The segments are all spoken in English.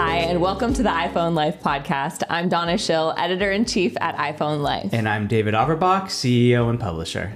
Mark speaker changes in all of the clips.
Speaker 1: Hi, and welcome to the iPhone Life podcast. I'm Donna Schill, editor in chief at iPhone Life.
Speaker 2: And I'm David Averbach, CEO and publisher.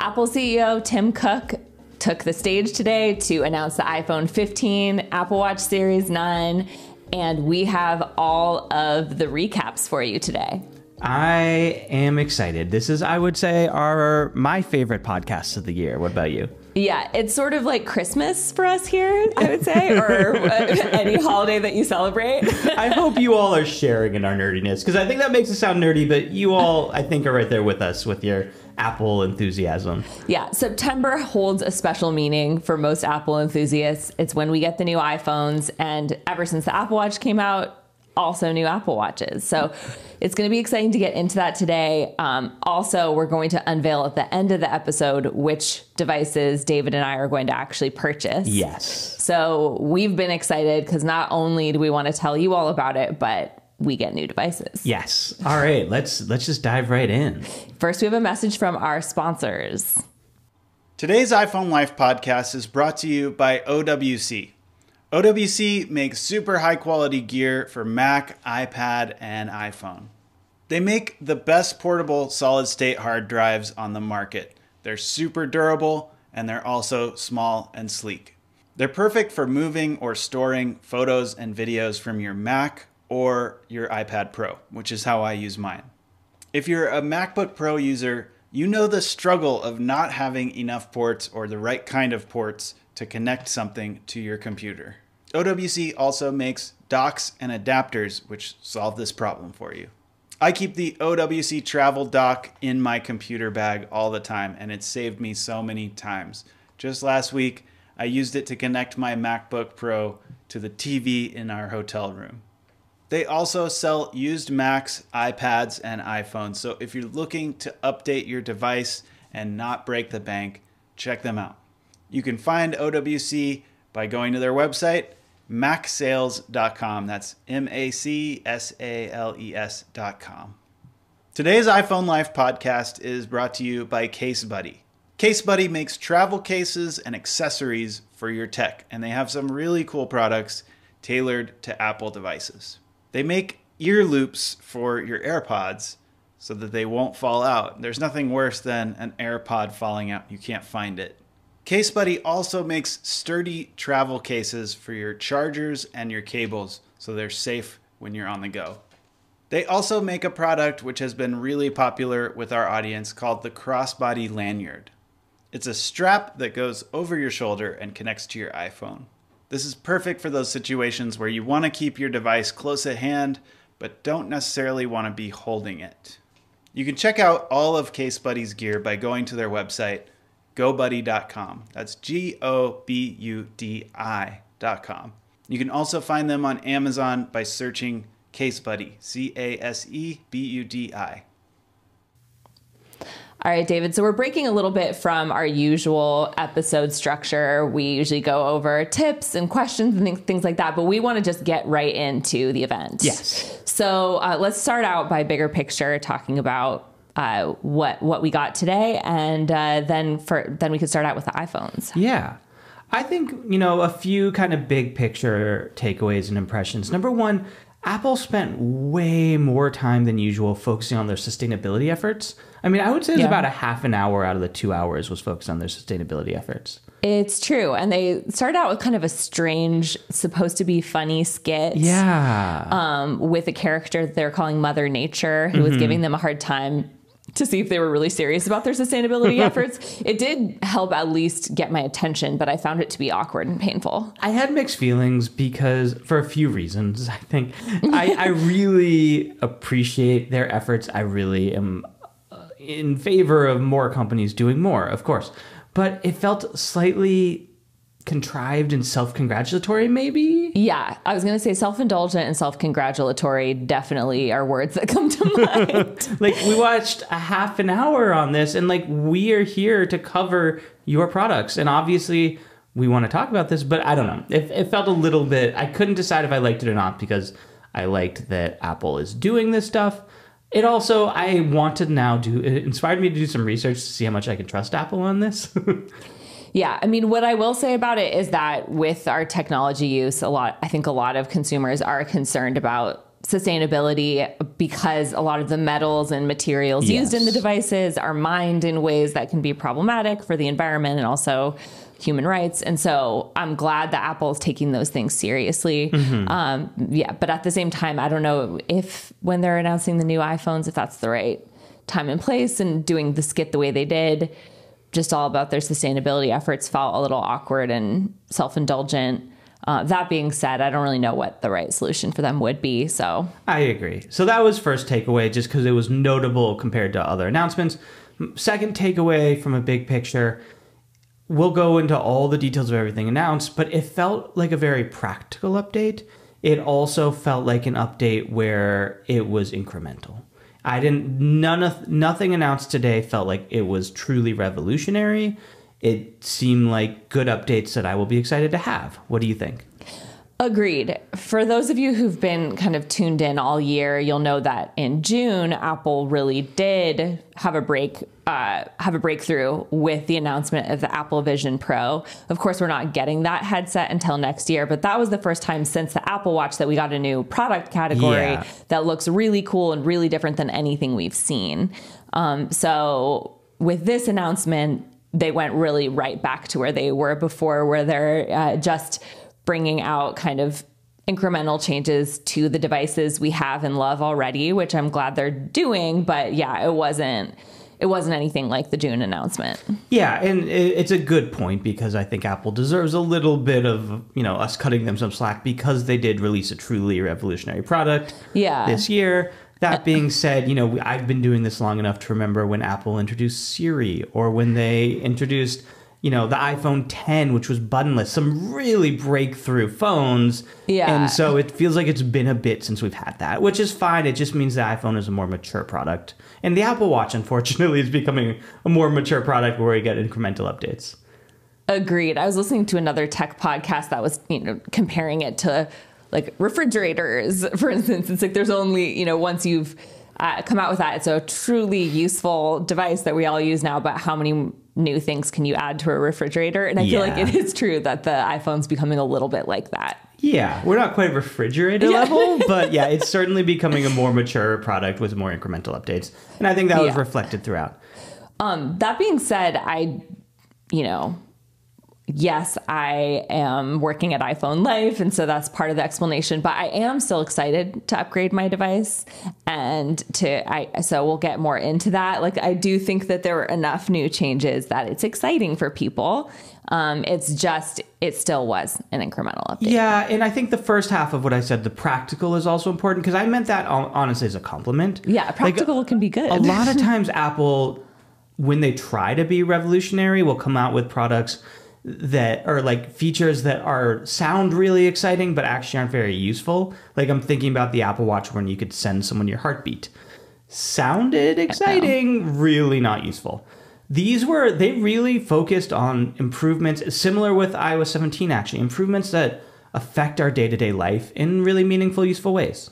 Speaker 1: Apple CEO Tim Cook took the stage today to announce the iPhone 15, Apple Watch Series 9, and we have all of the recaps for you today.
Speaker 2: I am excited. This is, I would say, our my favorite podcast of the year. What about you?
Speaker 1: Yeah, it's sort of like Christmas for us here, I would say, or any holiday that you celebrate.
Speaker 2: I hope you all are sharing in our nerdiness because I think that makes it sound nerdy, but you all, I think, are right there with us with your Apple enthusiasm.
Speaker 1: Yeah, September holds a special meaning for most Apple enthusiasts. It's when we get the new iPhones, and ever since the Apple Watch came out, also new Apple Watches. So it's going to be exciting to get into that today. Um, also, we're going to unveil at the end of the episode which devices David and I are going to actually purchase.
Speaker 2: Yes.
Speaker 1: So we've been excited because not only do we want to tell you all about it, but we get new devices.
Speaker 2: Yes. All right, let's let's just dive right in.
Speaker 1: First, we have a message from our sponsors.
Speaker 3: Today's iPhone Life podcast is brought to you by OWC. OWC makes super high quality gear for Mac, iPad, and iPhone. They make the best portable solid state hard drives on the market. They're super durable and they're also small and sleek. They're perfect for moving or storing photos and videos from your Mac or your iPad Pro, which is how I use mine. If you're a MacBook Pro user, you know the struggle of not having enough ports or the right kind of ports to connect something to your computer. OWC also makes docks and adapters which solve this problem for you. I keep the OWC travel dock in my computer bag all the time and it saved me so many times. Just last week, I used it to connect my MacBook Pro to the TV in our hotel room. They also sell used Macs, iPads, and iPhones. So if you're looking to update your device and not break the bank, check them out. You can find OWC by going to their website, macsales.com. That's M A C S A L E S.com. Today's iPhone Life podcast is brought to you by Case Buddy. Case Buddy makes travel cases and accessories for your tech, and they have some really cool products tailored to Apple devices. They make ear loops for your AirPods so that they won't fall out. There's nothing worse than an AirPod falling out. You can't find it. Case Buddy also makes sturdy travel cases for your chargers and your cables so they're safe when you're on the go. They also make a product which has been really popular with our audience called the Crossbody Lanyard. It's a strap that goes over your shoulder and connects to your iPhone. This is perfect for those situations where you want to keep your device close at hand, but don't necessarily want to be holding it. You can check out all of Case Buddy's gear by going to their website, gobudi.com. That's G O B U D I.com. You can also find them on Amazon by searching Case Buddy, C A S E B U D I.
Speaker 1: All right, David. So we're breaking a little bit from our usual episode structure. We usually go over tips and questions and things like that, but we want to just get right into the event.
Speaker 2: Yes.
Speaker 1: So uh, let's start out by bigger picture, talking about uh, what what we got today, and uh, then for then we could start out with the iPhones.
Speaker 2: Yeah. I think, you know, a few kind of big picture takeaways and impressions. Number one, Apple spent way more time than usual focusing on their sustainability efforts. I mean, I would say it's
Speaker 1: Yeah.
Speaker 2: about a half an hour out of the two hours was focused on their sustainability efforts.
Speaker 1: It's true, and they started out with kind of a strange, supposed to be funny skit.
Speaker 2: Yeah.
Speaker 1: um, with a character that they're calling Mother Nature, who was giving them a hard time to see if they were really serious about their sustainability efforts. It did help at least get my attention, but I found it to be awkward and painful.
Speaker 2: I had mixed feelings because, for a few reasons, I think I, I really appreciate their efforts. I really am uh, in favor of more companies doing more, of course. But it felt slightly contrived and self congratulatory, maybe?
Speaker 1: Yeah, I was going to say self indulgent and self congratulatory definitely are words that come to mind.
Speaker 2: Like, we watched a half an hour on this, and like, we are here to cover your products. And obviously, we want to talk about this, but I don't know. It, it felt a little bit, I couldn't decide if I liked it or not because I liked that Apple is doing this stuff. It also, I want to now do, it inspired me to do some research to see how much I can trust Apple on this.
Speaker 1: Yeah, I mean, what I will say about it is that with our technology use, a lot, I think a lot of consumers are concerned about sustainability because a lot of the metals and materials
Speaker 2: Yes.
Speaker 1: used in the devices are mined in ways that can be problematic for the environment and also human rights. And so I'm glad that Apple is taking those things seriously. Um, yeah, but at the same time, I don't know if when they're announcing the new iPhones, if that's the right time and place and doing the skit the way they did just all about their sustainability efforts felt a little awkward and self indulgent. Uh, that being said, I don't really know what the right solution for them would be. So,
Speaker 2: I agree. So that was first takeaway, just because it was notable compared to other announcements. Second takeaway from a big picture, we'll go into all the details of everything announced, but it felt like a very practical update. It also felt like an update where it was incremental. I didn't none of nothing announced today felt like it was truly revolutionary. It seemed like good updates that I will be excited to have. What do you think?
Speaker 1: Agreed. For those of you who've been kind of tuned in all year, you'll know that in June, Apple really did have a break, uh, have a breakthrough with the announcement of the Apple Vision Pro. Of course, we're not getting that headset until next year, but that was the first time since the Apple Watch that we got a new product category
Speaker 2: Yeah.
Speaker 1: that looks really cool and really different than anything we've seen. Um, so with this announcement, they went really right back to where they were before, where they're uh, just bringing out kind of incremental changes to the devices we have and love already, which I'm glad they're doing. But yeah, it wasn't it wasn't anything like the June announcement.
Speaker 2: Yeah, and it's a good point because I think Apple deserves a little bit of you know us cutting them some slack because they did release a truly revolutionary product
Speaker 1: Yeah.
Speaker 2: this year. That uh-uh. being said, you know I've been doing this long enough to remember when Apple introduced Siri or when they introduced you know the iPhone 10, which was buttonless, some really breakthrough phones.
Speaker 1: Yeah.
Speaker 2: and so it feels like it's been a bit since we've had that, which is fine. It just means the iPhone is a more mature product, and the Apple Watch, unfortunately, is becoming a more mature product where we get incremental updates.
Speaker 1: Agreed. I was listening to another tech podcast that was, you know, comparing it to like refrigerators, for instance. It's like there's only, you know, once you've uh, come out with that, it's a truly useful device that we all use now. But how many new things can you add to a refrigerator? And I feel like it is true that the iPhone's becoming a little bit like that.
Speaker 2: Yeah, we're not quite refrigerator
Speaker 1: Yeah.
Speaker 2: level, but yeah, it's certainly becoming a more mature product with more incremental updates, and I think that was
Speaker 1: Yeah.
Speaker 2: reflected throughout.
Speaker 1: Um, that being said, I, you know, yes, I am working at iPhone Life, and so that's part of the explanation. But I am still excited to upgrade my device, and to I. So we'll get more into that. Like I do think that there were enough new changes that it's exciting for people. Um, it's just it still was an incremental update.
Speaker 2: Yeah, and I think the first half of what I said, the practical, is also important because I meant that honestly as a compliment.
Speaker 1: Yeah,
Speaker 2: Like,
Speaker 1: practical can be good.
Speaker 2: a lot of times Apple when they try to be revolutionary will come out with products that are like features that are sound really exciting but actually aren't very useful. Like I'm thinking about the Apple Watch when you could send someone your heartbeat. Sounded exciting, really not useful. These were they really focused on improvements similar with iOS 17 actually, improvements that affect our day-to-day life in really meaningful useful ways.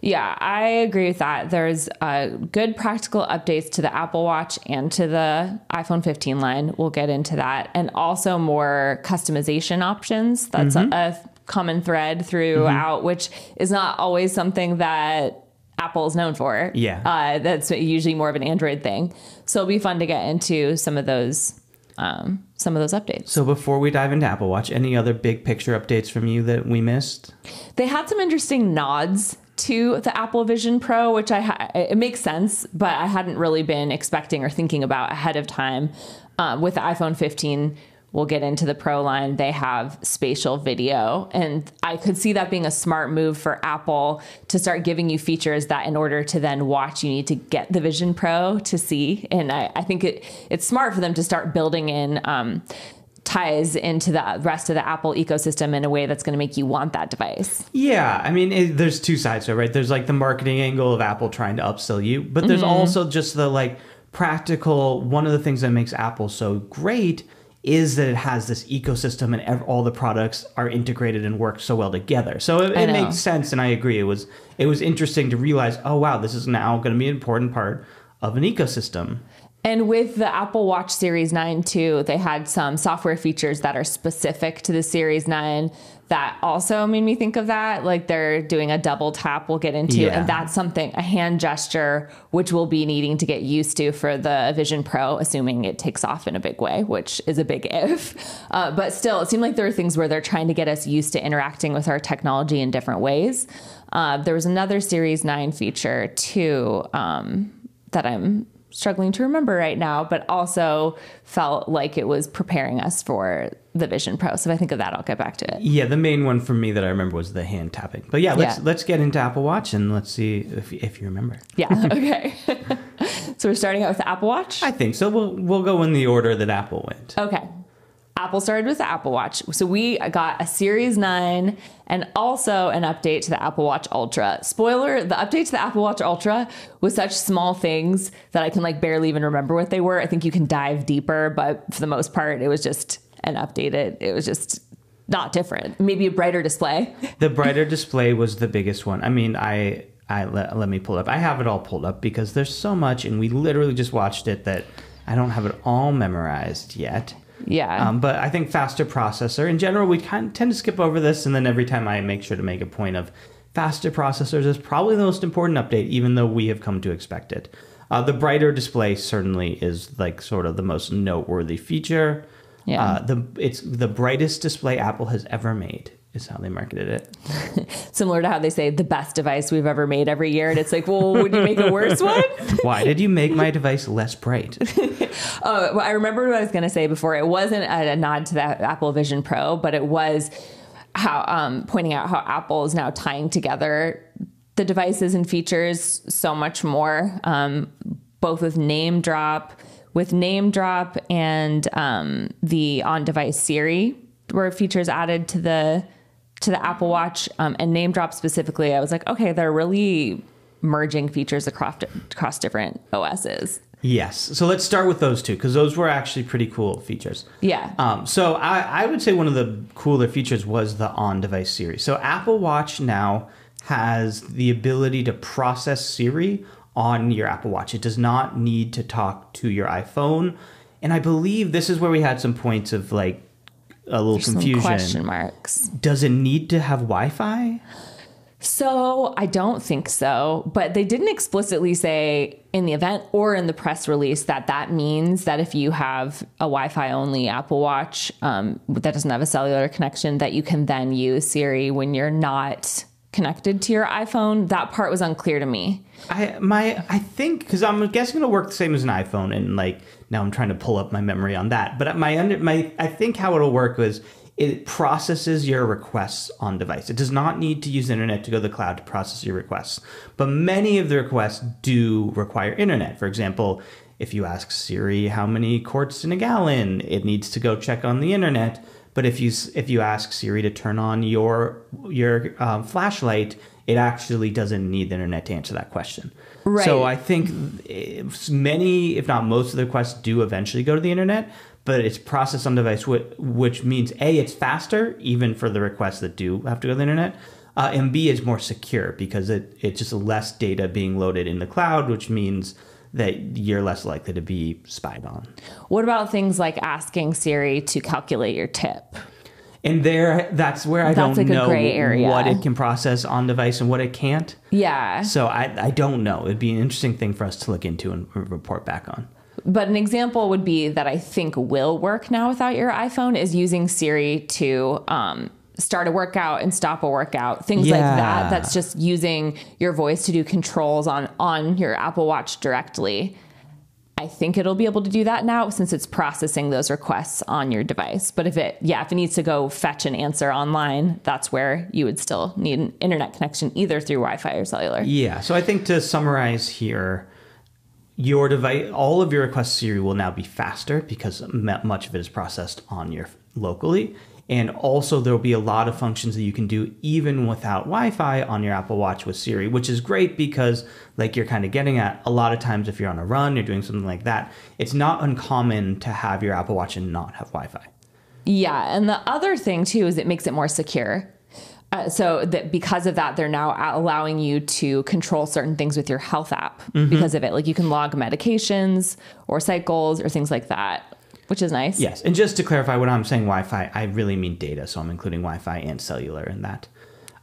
Speaker 1: Yeah, I agree with that. There's uh, good practical updates to the Apple Watch and to the iPhone 15 line. We'll get into that. And also more customization options. That's a, a common thread throughout, which is not always something that Apple is known for.
Speaker 2: Yeah.
Speaker 1: Uh, that's usually more of an Android thing. So it'll be fun to get into some of those. Um, some of those updates.
Speaker 2: So before we dive into Apple Watch, any other big picture updates from you that we missed?
Speaker 1: They had some interesting nods to the Apple Vision Pro, which I ha- it makes sense, but I hadn't really been expecting or thinking about ahead of time. Um, with the iPhone 15, we'll get into the Pro line. They have spatial video, and I could see that being a smart move for Apple to start giving you features that, in order to then watch, you need to get the Vision Pro to see. And I, I think it it's smart for them to start building in. Um, ties into the rest of the Apple ecosystem in a way that's going to make you want that device.
Speaker 2: Yeah, I mean, it, there's two sides to it, right? There's like the marketing angle of Apple trying to upsell you, but there's mm-hmm. also just the like practical. One of the things that makes Apple so great is that it has this ecosystem and ev- all the products are integrated and work so well together. So it, it makes sense, and I agree. It was it was interesting to realize, oh wow, this is now going to be an important part of an ecosystem.
Speaker 1: And with the Apple Watch Series 9 too, they had some software features that are specific to the Series 9 that also made me think of that. Like they're doing a double tap we'll get into.
Speaker 2: Yeah.
Speaker 1: And that's something, a hand gesture, which we'll be needing to get used to for the Vision Pro, assuming it takes off in a big way, which is a big if. Uh, but still, it seemed like there are things where they're trying to get us used to interacting with our technology in different ways. Uh, there was another Series 9 feature too um, that I'm struggling to remember right now, but also felt like it was preparing us for the Vision Pro. So if I think of that, I'll get back to it.
Speaker 2: Yeah, the main one for me that I remember was the hand tapping. But yeah, let's
Speaker 1: Yeah.
Speaker 2: let's get into Apple Watch and let's see if if you remember.
Speaker 1: Yeah. Okay. so we're starting out with the Apple Watch.
Speaker 2: I think so. We'll we'll go in the order that Apple went.
Speaker 1: Okay. Apple started with the Apple Watch. So we got a Series 9 and also an update to the Apple Watch Ultra. Spoiler, the update to the Apple Watch Ultra was such small things that I can like barely even remember what they were. I think you can dive deeper, but for the most part, it was just an updated. It was just not different. Maybe a brighter display.
Speaker 2: The brighter display was the biggest one. I mean, I I let, let me pull it up. I have it all pulled up because there's so much, and we literally just watched it that I don't have it all memorized yet.
Speaker 1: Yeah.
Speaker 2: Um, but I think faster processor. In general, we kind of tend to skip over this, and then every time I make sure to make a point of faster processors is probably the most important update, even though we have come to expect it. Uh, the brighter display certainly is like sort of the most noteworthy feature.
Speaker 1: Yeah.
Speaker 2: Uh, the it's the brightest display Apple has ever made is how they marketed it.
Speaker 1: Similar to how they say the best device we've ever made every year. And it's like, well, would you make a worse one?
Speaker 2: Why did you make my device less bright?
Speaker 1: Oh, well, I remember what I was going to say before. It wasn't a, a nod to the Apple Vision Pro, but it was how um, pointing out how Apple is now tying together the devices and features so much more, um, both with NameDrop, with NameDrop, and um, the on-device Siri were features added to the to the Apple Watch um, and NameDrop specifically. I was like, okay, they're really merging features across across different OSs.
Speaker 2: Yes. So let's start with those two because those were actually pretty cool features.
Speaker 1: Yeah.
Speaker 2: Um, so I, I would say one of the cooler features was the on-device Siri. So Apple Watch now has the ability to process Siri on your Apple Watch. It does not need to talk to your iPhone. And I believe this is where we had some points of like a little
Speaker 1: Some
Speaker 2: confusion.
Speaker 1: question marks.
Speaker 2: Does it need to have Wi-Fi?
Speaker 1: So I don't think so, but they didn't explicitly say in the event or in the press release that that means that if you have a Wi-Fi only Apple Watch um, that doesn't have a cellular connection, that you can then use Siri when you're not connected to your iPhone. That part was unclear to me.
Speaker 2: I my I think because I'm guessing it'll work the same as an iPhone, and like now I'm trying to pull up my memory on that. But my under my I think how it'll work was it processes your requests on device. It does not need to use internet to go to the cloud to process your requests, but many of the requests do require internet. For example, if you ask Siri how many quarts in a gallon, it needs to go check on the internet. But if you if you ask Siri to turn on your your um, flashlight, it actually doesn't need the internet to answer that question.
Speaker 1: Right.
Speaker 2: So I think if many, if not most, of the requests do eventually go to the internet, but it's processed on device, which, which means a it's faster even for the requests that do have to go to the internet, uh, and b it's more secure because it it's just less data being loaded in the cloud, which means that you're less likely to be spied on.
Speaker 1: What about things like asking Siri to calculate your tip?
Speaker 2: And there, that's where I
Speaker 1: That's
Speaker 2: don't
Speaker 1: like
Speaker 2: know
Speaker 1: gray area.
Speaker 2: what it can process on device and what it can't.
Speaker 1: Yeah.
Speaker 2: So I, I don't know. It'd be an interesting thing for us to look into and report back on.
Speaker 1: But an example would be that I think will work now without your iPhone is using Siri to um, start a workout and stop a workout, things like that. That's just using your voice to do controls on on your Apple Watch directly. I think it'll be able to do that now since it's processing those requests on your device. But if it, yeah, if it needs to go fetch an answer online, that's where you would still need an internet connection either through Wi Fi or cellular.
Speaker 2: Yeah. So I think to summarize here, your device, all of your requests to Siri will now be faster because much of it is processed on your locally. And also, there will be a lot of functions that you can do even without Wi Fi on your Apple Watch with Siri, which is great because, like you're kind of getting at, a lot of times if you're on a run, you're doing something like that, it's not uncommon to have your Apple Watch and not have Wi Fi.
Speaker 1: Yeah, and the other thing too is it makes it more secure. Uh, so that because of that, they're now allowing you to control certain things with your health app
Speaker 2: Mm-hmm.
Speaker 1: because of it. Like you can log medications or cycles or things like that, which is nice.
Speaker 2: Yes, and just to clarify, when I'm saying Wi-Fi, I really mean data, so I'm including Wi-Fi and cellular in that.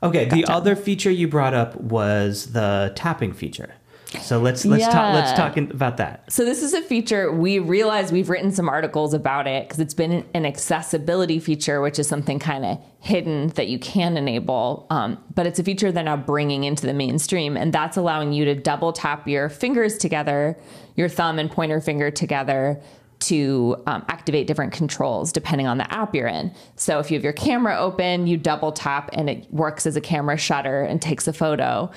Speaker 2: Okay, the other feature you brought up was the tapping feature. So let's let's talk let's talk in- about that.
Speaker 1: So this is a feature we realize we've written some articles about it because it's been an accessibility feature, which is something kind of hidden that you can enable. Um, but it's a feature they're now bringing into the mainstream, and that's allowing you to double tap your fingers together, your thumb and pointer finger together. To um, activate different controls depending on the app you're in. So if you have your camera open, you double tap and it works as a camera shutter and takes a photo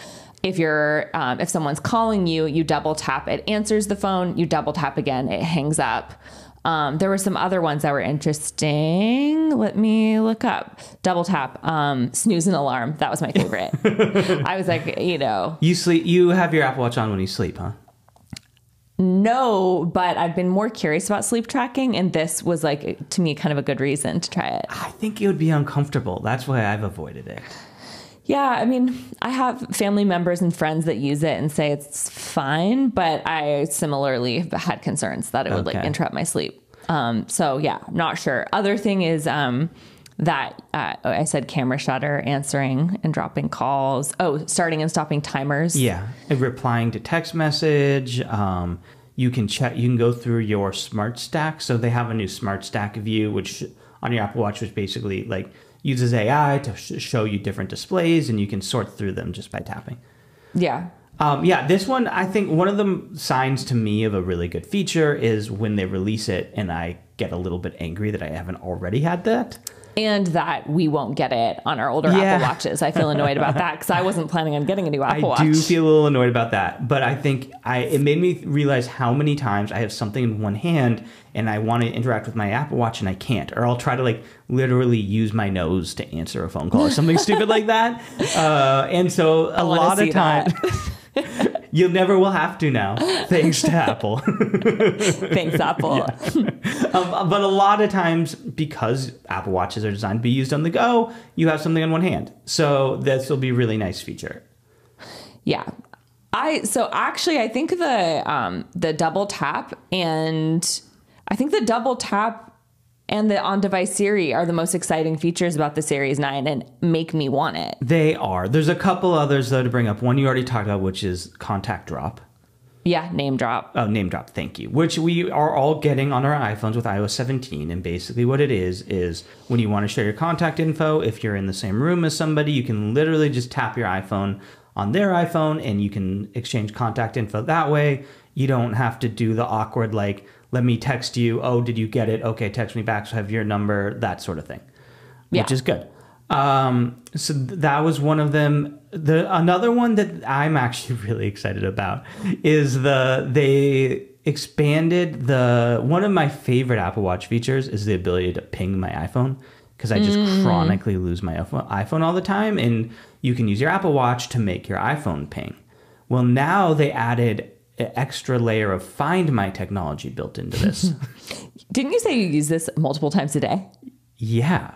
Speaker 1: if you're um, if someone's calling you you double tap it answers the phone you double tap again it hangs up um, there were some other ones that were interesting let me look up double tap um, snooze and alarm that was my favorite i was like you know
Speaker 2: You sleep. You have your Apple Watch on when you sleep, huh?
Speaker 1: No but i've been more curious about sleep tracking and this was like to me kind of a good reason to try it
Speaker 2: I think it would be uncomfortable. That's why I've avoided it.
Speaker 1: Yeah, I mean, I have family members and friends that use it and say it's fine, but I similarly had concerns that it would like interrupt my sleep. Um, so yeah, not sure. Other thing is um, that uh, I said camera shutter, answering and dropping calls. Oh, starting and stopping timers.
Speaker 2: Yeah, and replying to text message. Um, you can check. You can go through your Smart Stack. So they have a new Smart Stack view, which on your Apple Watch, which basically like uses AI to sh- show you different displays, and you can sort through them just by tapping.
Speaker 1: Yeah.
Speaker 2: Um, yeah, this one, I think one of the signs to me of a really good feature is when they release it and I get a little bit angry that I haven't already had that.
Speaker 1: And that we won't get it on our older
Speaker 2: Yeah.
Speaker 1: Apple Watches. I feel annoyed about that because I wasn't planning on getting a new Apple
Speaker 2: I
Speaker 1: Watch.
Speaker 2: I do feel a little annoyed about that, but I think I it made me realize how many times I have something in one hand and I want to interact with my Apple Watch and I can't, or I'll try to like literally use my nose to answer a phone call or something stupid like that. Uh, and so a lot of times. You never will have to now, thanks to Apple.
Speaker 1: Thanks, Apple.
Speaker 2: Um, but a lot of times, because Apple Watches are designed to be used on the go, you have something on one hand. So this will be a really nice feature.
Speaker 1: Yeah. I so actually I think the um the double tap and I think the double tap and the on device Siri are the most exciting features about the Series 9 and make me want it.
Speaker 2: They are. There's a couple others though to bring up. One you already talked about, which is contact drop.
Speaker 1: Yeah, NameDrop.
Speaker 2: Oh, NameDrop. Thank you. Which we are all getting on our iPhones with iOS 17. And basically, what it is is when you want to share your contact info, if you're in the same room as somebody, you can literally just tap your iPhone on their iPhone and you can exchange contact info that way. You don't have to do the awkward, like, let me text you. Oh, did you get it? Okay, text me back. So I have your number, that sort of thing, which is good. Um, so th- that was one of them. The another one that I'm actually really excited about is the they expanded the one of my favorite Apple Watch features is the ability to ping my iPhone because I just chronically lose my iPhone all the time, and you can use your Apple Watch to make your iPhone ping. Well, now they added extra layer of Find My technology built into this.
Speaker 1: Didn't you say you use this multiple times a day?
Speaker 2: Yeah.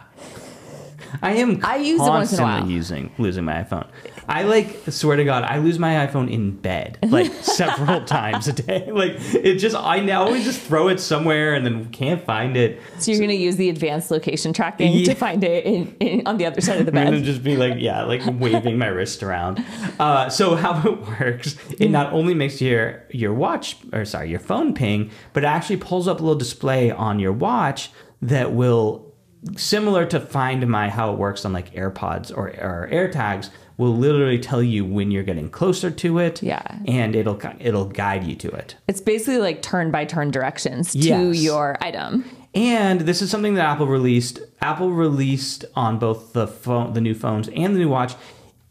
Speaker 2: I am
Speaker 1: I use it once in a while.
Speaker 2: using losing my iPhone. I like swear to God, I lose my iPhone in bed like several times a day. Like it just I now always just throw it somewhere and then can't find it.
Speaker 1: So you're going to use the advanced location tracking
Speaker 2: Yeah.
Speaker 1: to find it in, in, on the other side of the
Speaker 2: I'm gonna just be like, yeah, like waving my wrist around. Uh, so how it works, it not only makes your your watch or sorry, your phone ping, but it actually pulls up a little display on your watch that will similar to find my how it works on like AirPods or, or AirTags will literally tell you when you're getting closer to it.
Speaker 1: Yeah.
Speaker 2: And it'll it'll guide you to it.
Speaker 1: It's basically like turn by turn directions to
Speaker 2: Yes.
Speaker 1: your item.
Speaker 2: And this is something that Apple released. Apple released on both the phone, the new phones, and the new watch.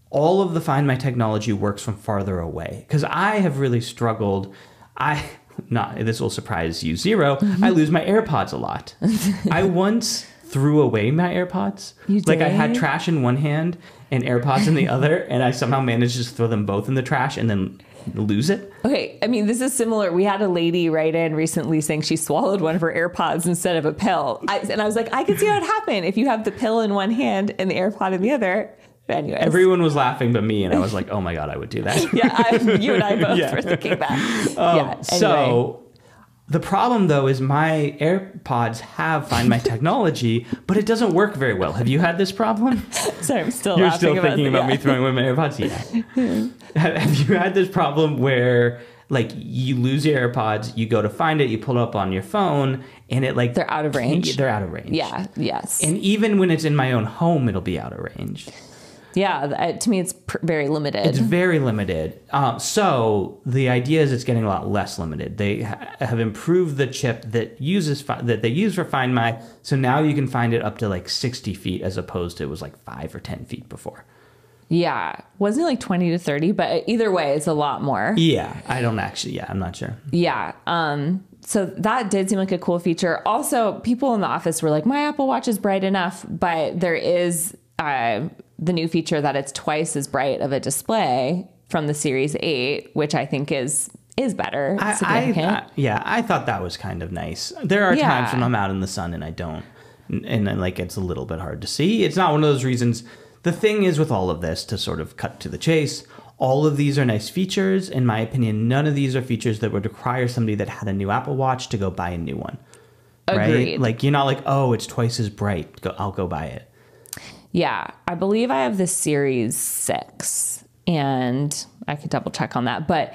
Speaker 2: All of the Find My technology works from farther away because I have really struggled. I not this will surprise you 0 mm-hmm. I lose my AirPods a lot. I once threw away my AirPods.
Speaker 1: You
Speaker 2: like I had trash in one hand and AirPods in the other, and I somehow managed to throw them both in the trash and then lose it.
Speaker 1: Okay, I mean, this is similar. We had a lady write in recently saying she swallowed one of her AirPods instead of a pill. I, and I was like, I can see how it happened if you have the pill in one hand and the AirPod in the other. Anyways.
Speaker 2: Everyone was laughing but me, and I was like, "Oh my god, I would do that."
Speaker 1: yeah, I, you and I both
Speaker 2: Yeah.
Speaker 1: were thinking that.
Speaker 2: Um,
Speaker 1: yeah. Anyway.
Speaker 2: So the problem though is my AirPods have Find My technology, but it doesn't work very well. Have you had this problem?
Speaker 1: Sorry, I'm still
Speaker 2: You're still
Speaker 1: about
Speaker 2: thinking
Speaker 1: the-
Speaker 2: about
Speaker 1: yeah.
Speaker 2: me throwing away my AirPods? Yeah. have, have you had this problem where like you lose your AirPods, you go to find it, you pull it up on your phone, and it like
Speaker 1: They're out of range?
Speaker 2: They're out of range.
Speaker 1: Yeah. Yes.
Speaker 2: And even when it's in my own home, it'll be out of range.
Speaker 1: Yeah. To me, it's pr- very limited.
Speaker 2: It's very limited. Um, so the idea is it's getting a lot less limited. They ha- have improved the chip that uses fi- that they use for Find My. So now you can find it up to like sixty feet as opposed to it was like five or ten feet before.
Speaker 1: yeah. Wasn't it like 20 to 30? But either way, it's a lot more.
Speaker 2: Yeah, I don't actually. Yeah, I'm not sure.
Speaker 1: Yeah. Um, so that did seem like a cool feature. Also, people in the office were like, my Apple Watch is bright enough, but there is uh, the new feature that it's twice as bright of a display from the Series 8, which I think is is better.
Speaker 2: I, I. I- uh, yeah, I thought that was kind of nice. There are
Speaker 1: Yeah.
Speaker 2: times when I'm out in the sun and I don't, and, like it's a little bit hard to see. It's not one of those reasons. The thing is with all of this, to sort of cut to the chase, all of these are nice features. In my opinion, none of these are features that would require somebody that had a new Apple Watch to go buy a new one. Right? Like you're not like, oh, it's twice as bright. Go, I'll go buy it.
Speaker 1: Yeah, I believe I have the Series 6 and I could double check on that. But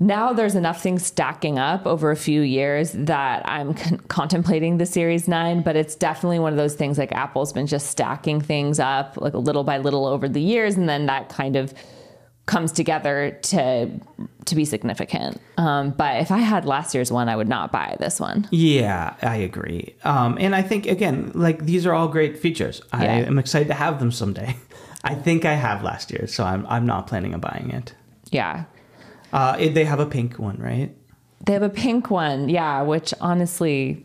Speaker 1: now there's enough things stacking up over a few years that I'm con- contemplating the Series 9, but it's definitely one of those things like Apple's been just stacking things up like a little by little over the years and then that kind of comes together to to be significant. Um, but if I had last year's one, I would not buy this one.
Speaker 2: Yeah, I agree. Um, and I think again, like these are all great features. I
Speaker 1: Yeah.
Speaker 2: am excited to have them someday. I think I have last year, so I'm I'm not planning on buying it.
Speaker 1: Yeah.
Speaker 2: Uh, it- they have a pink one, right?
Speaker 1: They have a pink one, yeah, which honestly,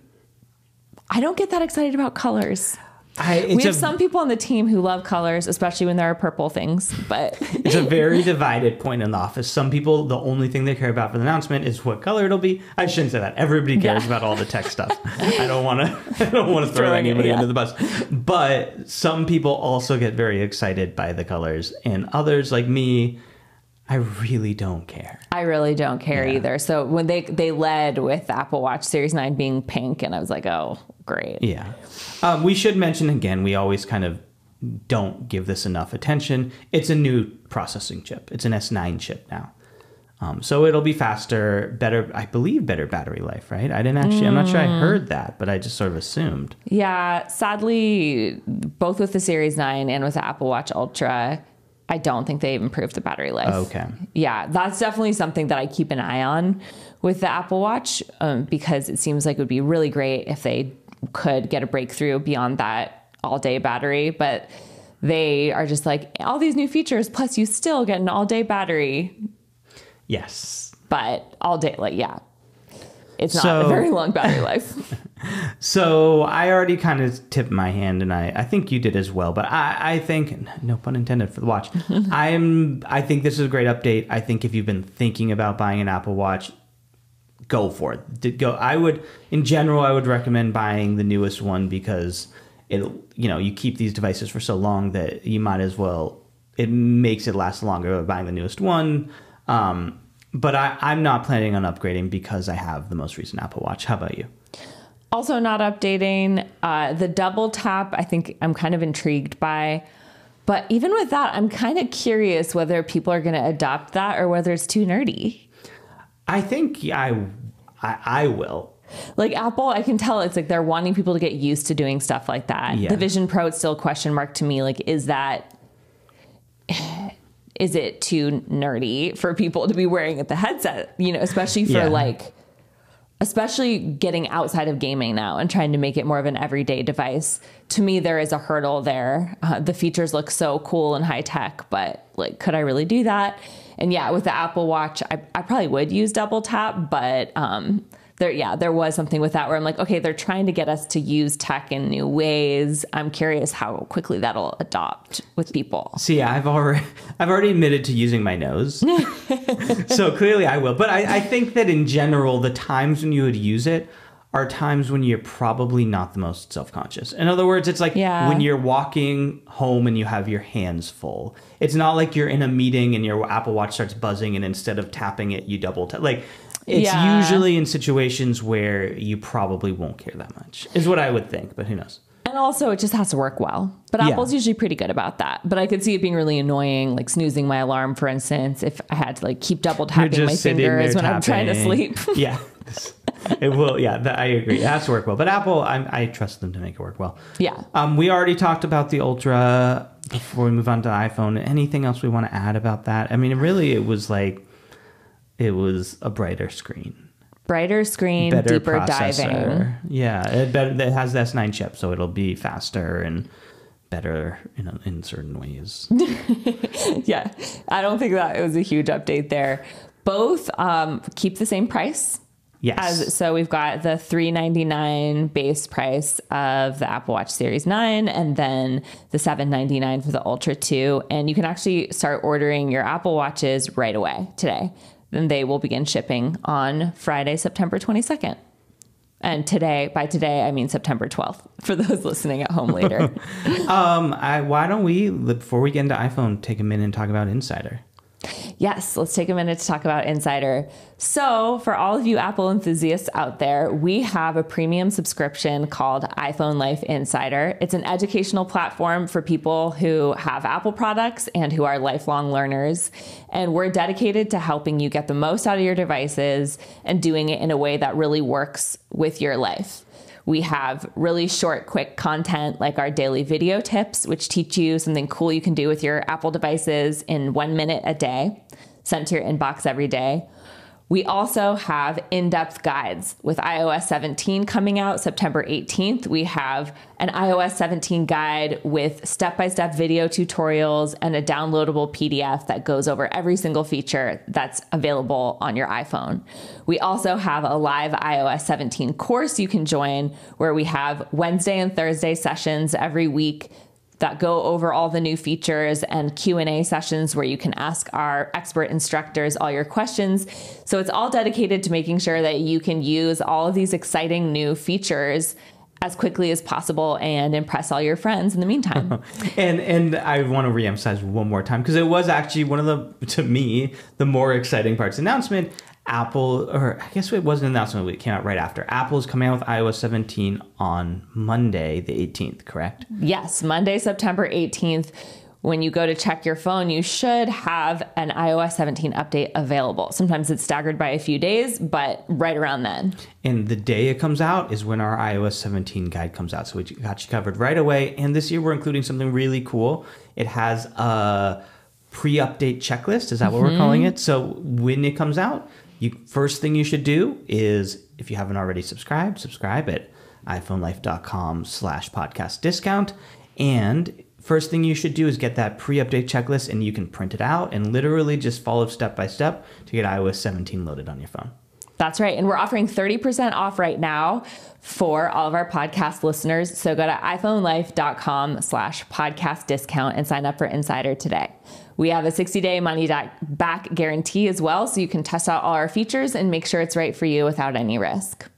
Speaker 1: I don't get that excited about colors.
Speaker 2: I,
Speaker 1: we have
Speaker 2: a,
Speaker 1: some people on the team who love colors, especially when there are purple things. But
Speaker 2: It's a very divided point in the office. Some people, the only thing they care about for the announcement is what color it'll be. I shouldn't say that. Everybody cares
Speaker 1: Yeah.
Speaker 2: about all the tech stuff. I don't want to. I don't want to throw
Speaker 1: Throwing it,
Speaker 2: anybody
Speaker 1: yeah.
Speaker 2: under the bus. But some people also get very excited by the colors, and others, like me, I really don't care.
Speaker 1: I really don't care
Speaker 2: Yeah.
Speaker 1: either. So when they they led with Apple Watch Series 9 being pink, and I was like, oh, great.
Speaker 2: Yeah. Um, we should mention again, we always kind of don't give this enough attention. It's a new processing chip. It's an S9 chip now. Um, so it'll be faster, better, I believe, better battery life, right? I didn't actually, I'm not sure I
Speaker 1: Mm.
Speaker 2: heard that, but I just sort of assumed.
Speaker 1: Yeah, sadly, both with the Series 9 and with the Apple Watch Ultra, I don't think they've improved the battery life.
Speaker 2: Okay.
Speaker 1: Yeah, that's definitely something that I keep an eye on with the Apple Watch um, because it seems like it would be really great if they could get a breakthrough beyond that all day battery. But they are just like, all these new features, plus you still get an all day battery,
Speaker 2: Yes.
Speaker 1: but all day, like, yeah. It's not
Speaker 2: So-
Speaker 1: a very long battery life.
Speaker 2: So I already kind of tipped my hand, and I, I think you did as well. But I, I think, no pun intended for the watch. I'm, I think this is a great update. I think if you've been thinking about buying an Apple Watch, go for it. Did go. I would, in general, I would recommend buying the newest one because it, you know, you keep these devices for so long that you might as well. It makes it last longer by buying the newest one. Um, but I, I'm not planning on upgrading because I have the most recent Apple Watch. How about you?
Speaker 1: Also, not updating uh, the double tap. I think I'm kind of intrigued by, but even with that, I'm kind of curious whether people are going to adopt that or whether it's too nerdy.
Speaker 2: I think I, I, I will.
Speaker 1: Like Apple, I can tell it's like they're wanting people to get used to doing stuff like that.
Speaker 2: Yeah.
Speaker 1: The Vision Pro, it's still a question mark to me. Like, is that is it too nerdy for people to be wearing at the headset? You know, especially for
Speaker 2: Yeah.
Speaker 1: like especially getting outside of gaming now and trying to make it more of an everyday device. To me, there is a hurdle there. Uh, the features look so cool and high tech, but like, could I really do that? And yeah, with the Apple Watch, I, I probably would use double tap, but um, there, yeah, there was something with that where I'm like, okay, they're trying to get us to use tech in new ways. I'm curious how quickly that'll adopt with people.
Speaker 2: See, I've already, I've already admitted to using my nose, so clearly I will. But I, I think that in general, the times when you would use it are times when you're probably not the most self-conscious. In other words, it's like
Speaker 1: Yeah.
Speaker 2: when you're walking home and you have your hands full. It's not like you're in a meeting and your Apple Watch starts buzzing and instead of tapping it, you double tap. Like it's
Speaker 1: Yeah.
Speaker 2: usually in situations where you probably won't care that much. Is what I would think, but who knows?
Speaker 1: And also, it just has to work well. But
Speaker 2: Yeah.
Speaker 1: Apple's usually pretty good about that. But I could see it being really annoying, like snoozing my alarm, for instance, if I had to like keep double tapping my fingers when I'm trying to sleep.
Speaker 2: yeah. It will, yeah, that, I agree. It has to work well. But Apple, I, I trust them to make it work well.
Speaker 1: yeah.
Speaker 2: Um, we already talked about the Ultra before we move on to iPhone. Anything else we want to add about that? I mean, really, it was like it was a brighter screen,
Speaker 1: Brighter screen,
Speaker 2: better
Speaker 1: deeper
Speaker 2: processor.
Speaker 1: diving.
Speaker 2: Yeah, it, better, it has the S9 chip, so it'll be faster and better in, a, in certain ways.
Speaker 1: Yeah. I don't think that it was a huge update there. Both um, keep the same price.
Speaker 2: Yes.
Speaker 1: As, so we've got the 399 base price of the Apple Watch Series 9 and then the 799 for the Ultra 2 and you can actually start ordering your Apple Watches right away today. Then they will begin shipping on Friday, September 22nd. And today, by today, I mean September 12th for those listening at home later.
Speaker 2: um, I, why don't we, before we get into iPhone, take a minute and talk about Insider?
Speaker 1: Yes, let's take a minute to talk about Insider. So, for all of you Apple enthusiasts out there, we have a premium subscription called iPhone Life Insider. It's an educational platform for people who have Apple products and who are lifelong learners. And we're dedicated to helping you get the most out of your devices and doing it in a way that really works with your life. We have really short, quick content like our daily video tips, which teach you something cool you can do with your Apple devices in one minute a day, sent to your inbox every day. We also have in depth guides with iOS 17 coming out September 18th. We have an iOS 17 guide with step by step video tutorials and a downloadable PDF that goes over every single feature that's available on your iPhone. We also have a live iOS 17 course you can join where we have Wednesday and Thursday sessions every week that go over all the new features and q&a sessions where you can ask our expert instructors all your questions so it's all dedicated to making sure that you can use all of these exciting new features as quickly as possible and impress all your friends in the meantime
Speaker 2: and and I want to reemphasize one more time because it was actually one of the to me the more exciting parts. Announcement: Apple, or I guess it wasn't an announcement. It came out right after. Apple is coming out with iOS 17 on Monday, the 18th. Correct?
Speaker 1: yes monday september 18th when you go to check your phone, you should have an iOS 17 update available. Sometimes it's staggered by a few days, but right around then.
Speaker 2: And the day it comes out is when our iOS 17 guide comes out. So we got you covered right away. And this year we're including something really cool. It has a pre-update checklist. Is that what we're mm-hmm. calling it? So when it comes out, you first thing you should do is if you haven't already subscribed, subscribe at iPhoneLife.com slash podcast discount. And first thing you should do is get that pre-update checklist and you can print it out and literally just follow step by step to get iOS 17 loaded on your phone.
Speaker 1: That's right. And we're offering 30% off right now for all of our podcast listeners. So go to iPhoneLife.com slash podcast discount and sign up for Insider today. We have a 60 day money back guarantee as well. So you can test out all our features and make sure it's right for you without any risk.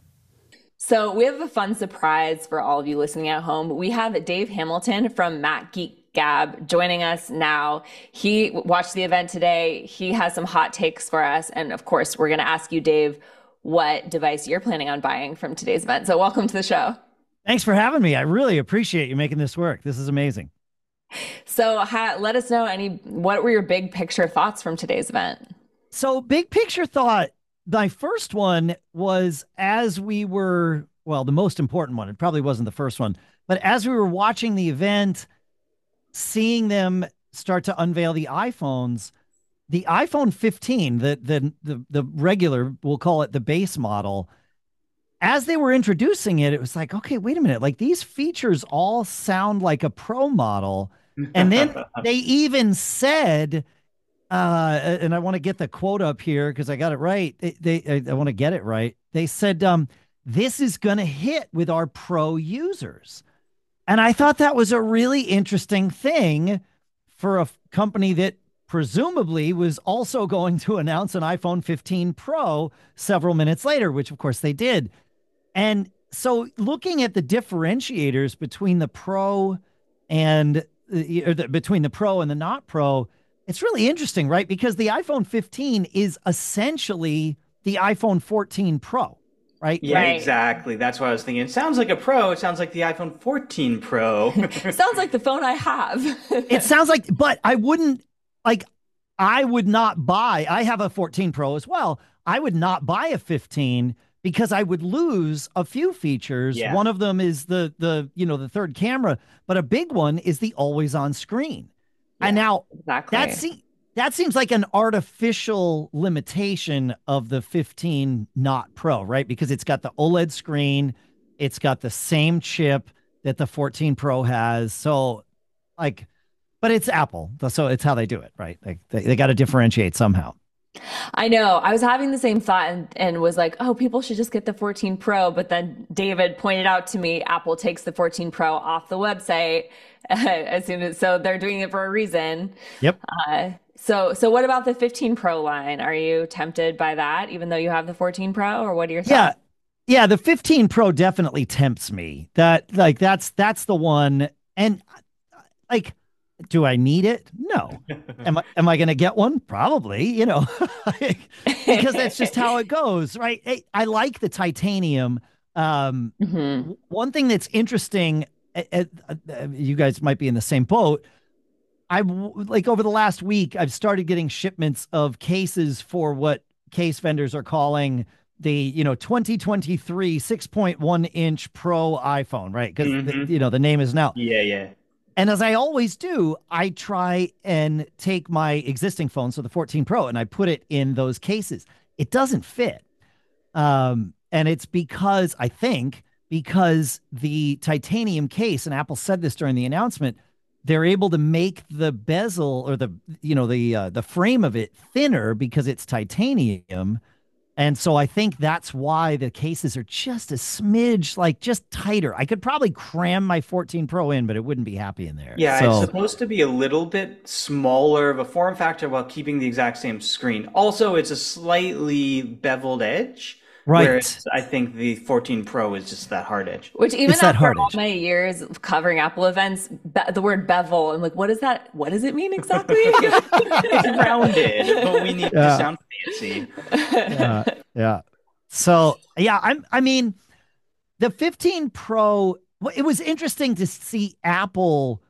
Speaker 1: So we have a fun surprise for all of you listening at home. We have Dave Hamilton from Mac Geek Gab joining us now. He watched the event today. He has some hot takes for us. And of course, we're going to ask you, Dave, what device you're planning on buying from today's event. So welcome to the show.
Speaker 4: Thanks for having me. I really appreciate you making this work. This is amazing.
Speaker 1: So ha- let us know any what were your big picture thoughts from today's event?
Speaker 4: So big picture thought, my first one was as we were, well, the most important one. It probably wasn't the first one, but as we were watching the event, seeing them start to unveil the iPhones, the iPhone 15, the the the the regular, we'll call it the base model. As they were introducing it, it was like, okay, wait a minute, like these features all sound like a pro model. And then they even said, uh, and I want to get the quote up here because I got it right. They, they I want to get it right. They said, um, this is going to hit with our pro users. And I thought that was a really interesting thing for a company that presumably was also going to announce an iPhone 15 Pro several minutes later, which of course they did. And so looking at the differentiators between the Pro and the, between the Pro and the not Pro, it's really interesting, right? Because the iPhone 15 is essentially the iPhone 14 Pro, right?
Speaker 5: Yeah,
Speaker 1: Right.
Speaker 5: exactly. That's what I was thinking. It sounds like a Pro. It sounds like the iPhone 14 Pro.
Speaker 1: Sounds like the phone I have.
Speaker 4: It sounds like, but I wouldn't like, I would not buy, I have a 14 Pro as well. I would not buy a 15 because I would lose a few features.
Speaker 5: Yeah.
Speaker 4: One of them is the, the, you know, the third camera, but a big one is the always on screen. And now
Speaker 1: exactly.
Speaker 4: that se- that seems like an artificial limitation of the 15 not pro, right? Because it's got the OLED screen, it's got the same chip that the 14 Pro has. So, like, but it's Apple, so it's how they do it, right? Like they, they got to differentiate somehow.
Speaker 1: I know. I was having the same thought and, and was like, oh, people should just get the 14 Pro. But then David pointed out to me Apple takes the 14 Pro off the website as soon as so they're doing it for a reason.
Speaker 4: Yep.
Speaker 1: Uh, so so what about the 15 Pro line? Are you tempted by that, even though you have the 14 Pro, or what are your thoughts?
Speaker 4: Yeah. Yeah, the 15 Pro definitely tempts me. That like that's that's the one. And like, do I need it? No. am I am I gonna get one? Probably, you know, because that's just how it goes, right? I, I like the titanium. Um
Speaker 1: Mhm.
Speaker 4: one thing that's interesting, uh, uh, you guys might be in the same boat. I w- like over the last week, I've started getting shipments of cases for what case vendors are calling the you know 2023 6.1 inch Pro iPhone, right? Because
Speaker 5: Mhm.
Speaker 4: you know the name is now.
Speaker 5: yeah, yeah.
Speaker 4: And as I always do, I try and take my existing phone, so the 14 Pro, and I put it in those cases. It doesn't fit. Um, and it's because I think because the titanium case, and Apple said this during the announcement, they're able to make the bezel or the you know the uh, the frame of it thinner because it's titanium. And so I think that's why the cases are just a smidge like just tighter. I could probably cram my 14 Pro in, but it wouldn't be happy in there.
Speaker 5: Yeah,
Speaker 4: So-
Speaker 5: it's supposed to be a little bit smaller of a form factor while keeping the exact same screen. Also, it's a slightly beveled edge.
Speaker 4: Right.
Speaker 5: Whereas I think the 14 Pro is just that hard edge.
Speaker 1: Which even
Speaker 4: It's that
Speaker 1: after
Speaker 4: hard
Speaker 1: all
Speaker 4: edge.
Speaker 1: my years of covering Apple events, be- the word bevel, I'm like, what is that? What does it mean exactly?
Speaker 5: It's rounded, but we need
Speaker 4: Yeah.
Speaker 5: to sound fancy.
Speaker 4: yeah, yeah. So yeah, I'm. I mean, the 15 Pro. It was interesting to see Apple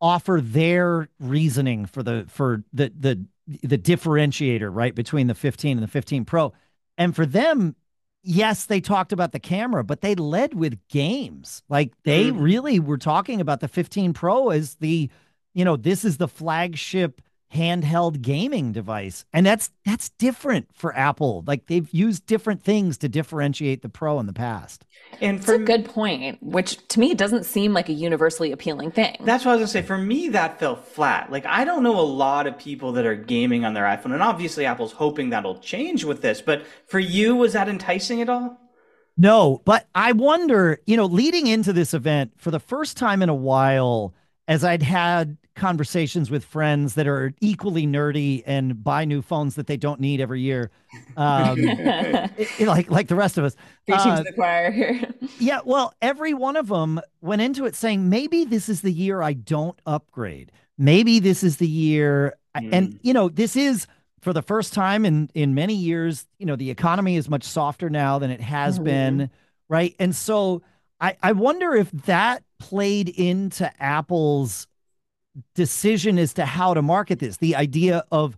Speaker 4: offer their reasoning for the for the the the differentiator right between the 15 and the 15 Pro, and for them. Yes, they talked about the camera, but they led with games. Like they
Speaker 5: Mhm.
Speaker 4: really were talking about the 15 Pro as the, you know, this is the flagship handheld gaming device and that's that's different for apple like they've used different things to differentiate the pro in the past
Speaker 5: And
Speaker 1: It's
Speaker 5: for
Speaker 1: a good point, which to me doesn't seem like a universally appealing thing.
Speaker 5: That's what I was gonna say. For me, that fell flat. Like I don't know a lot of people that are gaming on their iPhone, and obviously Apple's hoping that'll change with this. But for you, was that enticing at all?
Speaker 4: no but i wonder you know leading into this event for the first time in a while as i'd had conversations with friends that are equally nerdy and buy new phones that they don't need every year um it- like like the rest of us
Speaker 1: Preaching
Speaker 4: Uh,
Speaker 1: to the choir here.
Speaker 4: Yeah, well, every one of them went into it saying maybe this is the year I don't upgrade. Maybe this is the year I- and you know, this is for the first time in in many years, you know, the economy is much softer now than it has
Speaker 1: Mhm.
Speaker 4: been, right? And so I I wonder if that played into Apple's decision as to how to market this. The idea of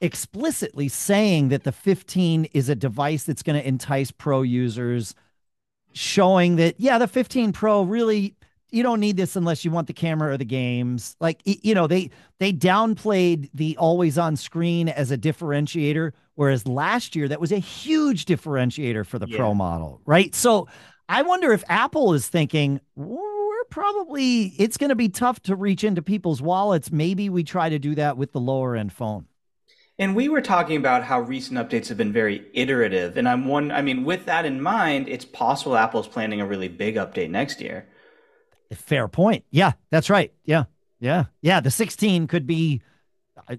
Speaker 4: explicitly saying that the 15 is a device that's going to entice pro users showing that yeah the 15 pro really you don't need this unless you want the camera or the games like you know they they downplayed the always on screen as a differentiator whereas last year that was a huge differentiator for the
Speaker 5: Yeah.
Speaker 4: pro model right so i wonder if apple is thinking we're probably it's going to be tough to reach into people's wallets maybe we try to do that with the lower end phone
Speaker 5: And we were talking about how recent updates have been very iterative, and I'm one. I mean, with that in mind, it's possible Apple's planning a really big update next year.
Speaker 4: Fair point. Yeah, that's right. Yeah, yeah, yeah. The 16 could be.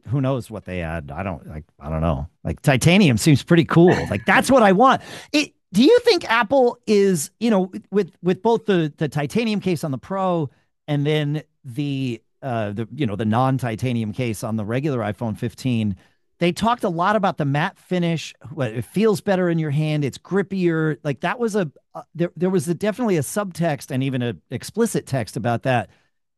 Speaker 4: Who knows what they add? I don't like. I don't know. Like titanium seems pretty cool. Like that's what I want. It do you think Apple is, you know, with with both the the titanium case on the Pro and then the uh the you know the non-titanium case on the regular iPhone 15, they talked a lot about the matte finish. It feels better in your hand. It's grippier. Like that was a uh, there. There was a, definitely a subtext and even a explicit text about that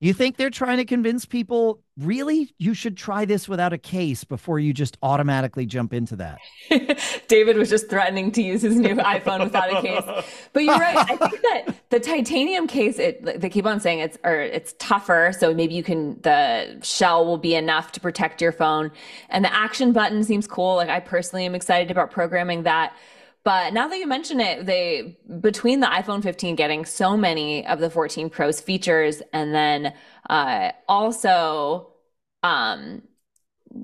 Speaker 4: you think they're trying to convince people really you should try this without a case before you just automatically jump into that?
Speaker 1: David was just threatening to use his new iPhone without a case. But you're right. I think that the titanium case, it they keep on saying it's or it's tougher, so maybe you can the shell will be enough to protect your phone. And the action button seems cool. Like I personally am excited about programming that. But now that you mention it, they between the iPhone 15 getting so many of the 14 Pro's features, and then uh, also, um,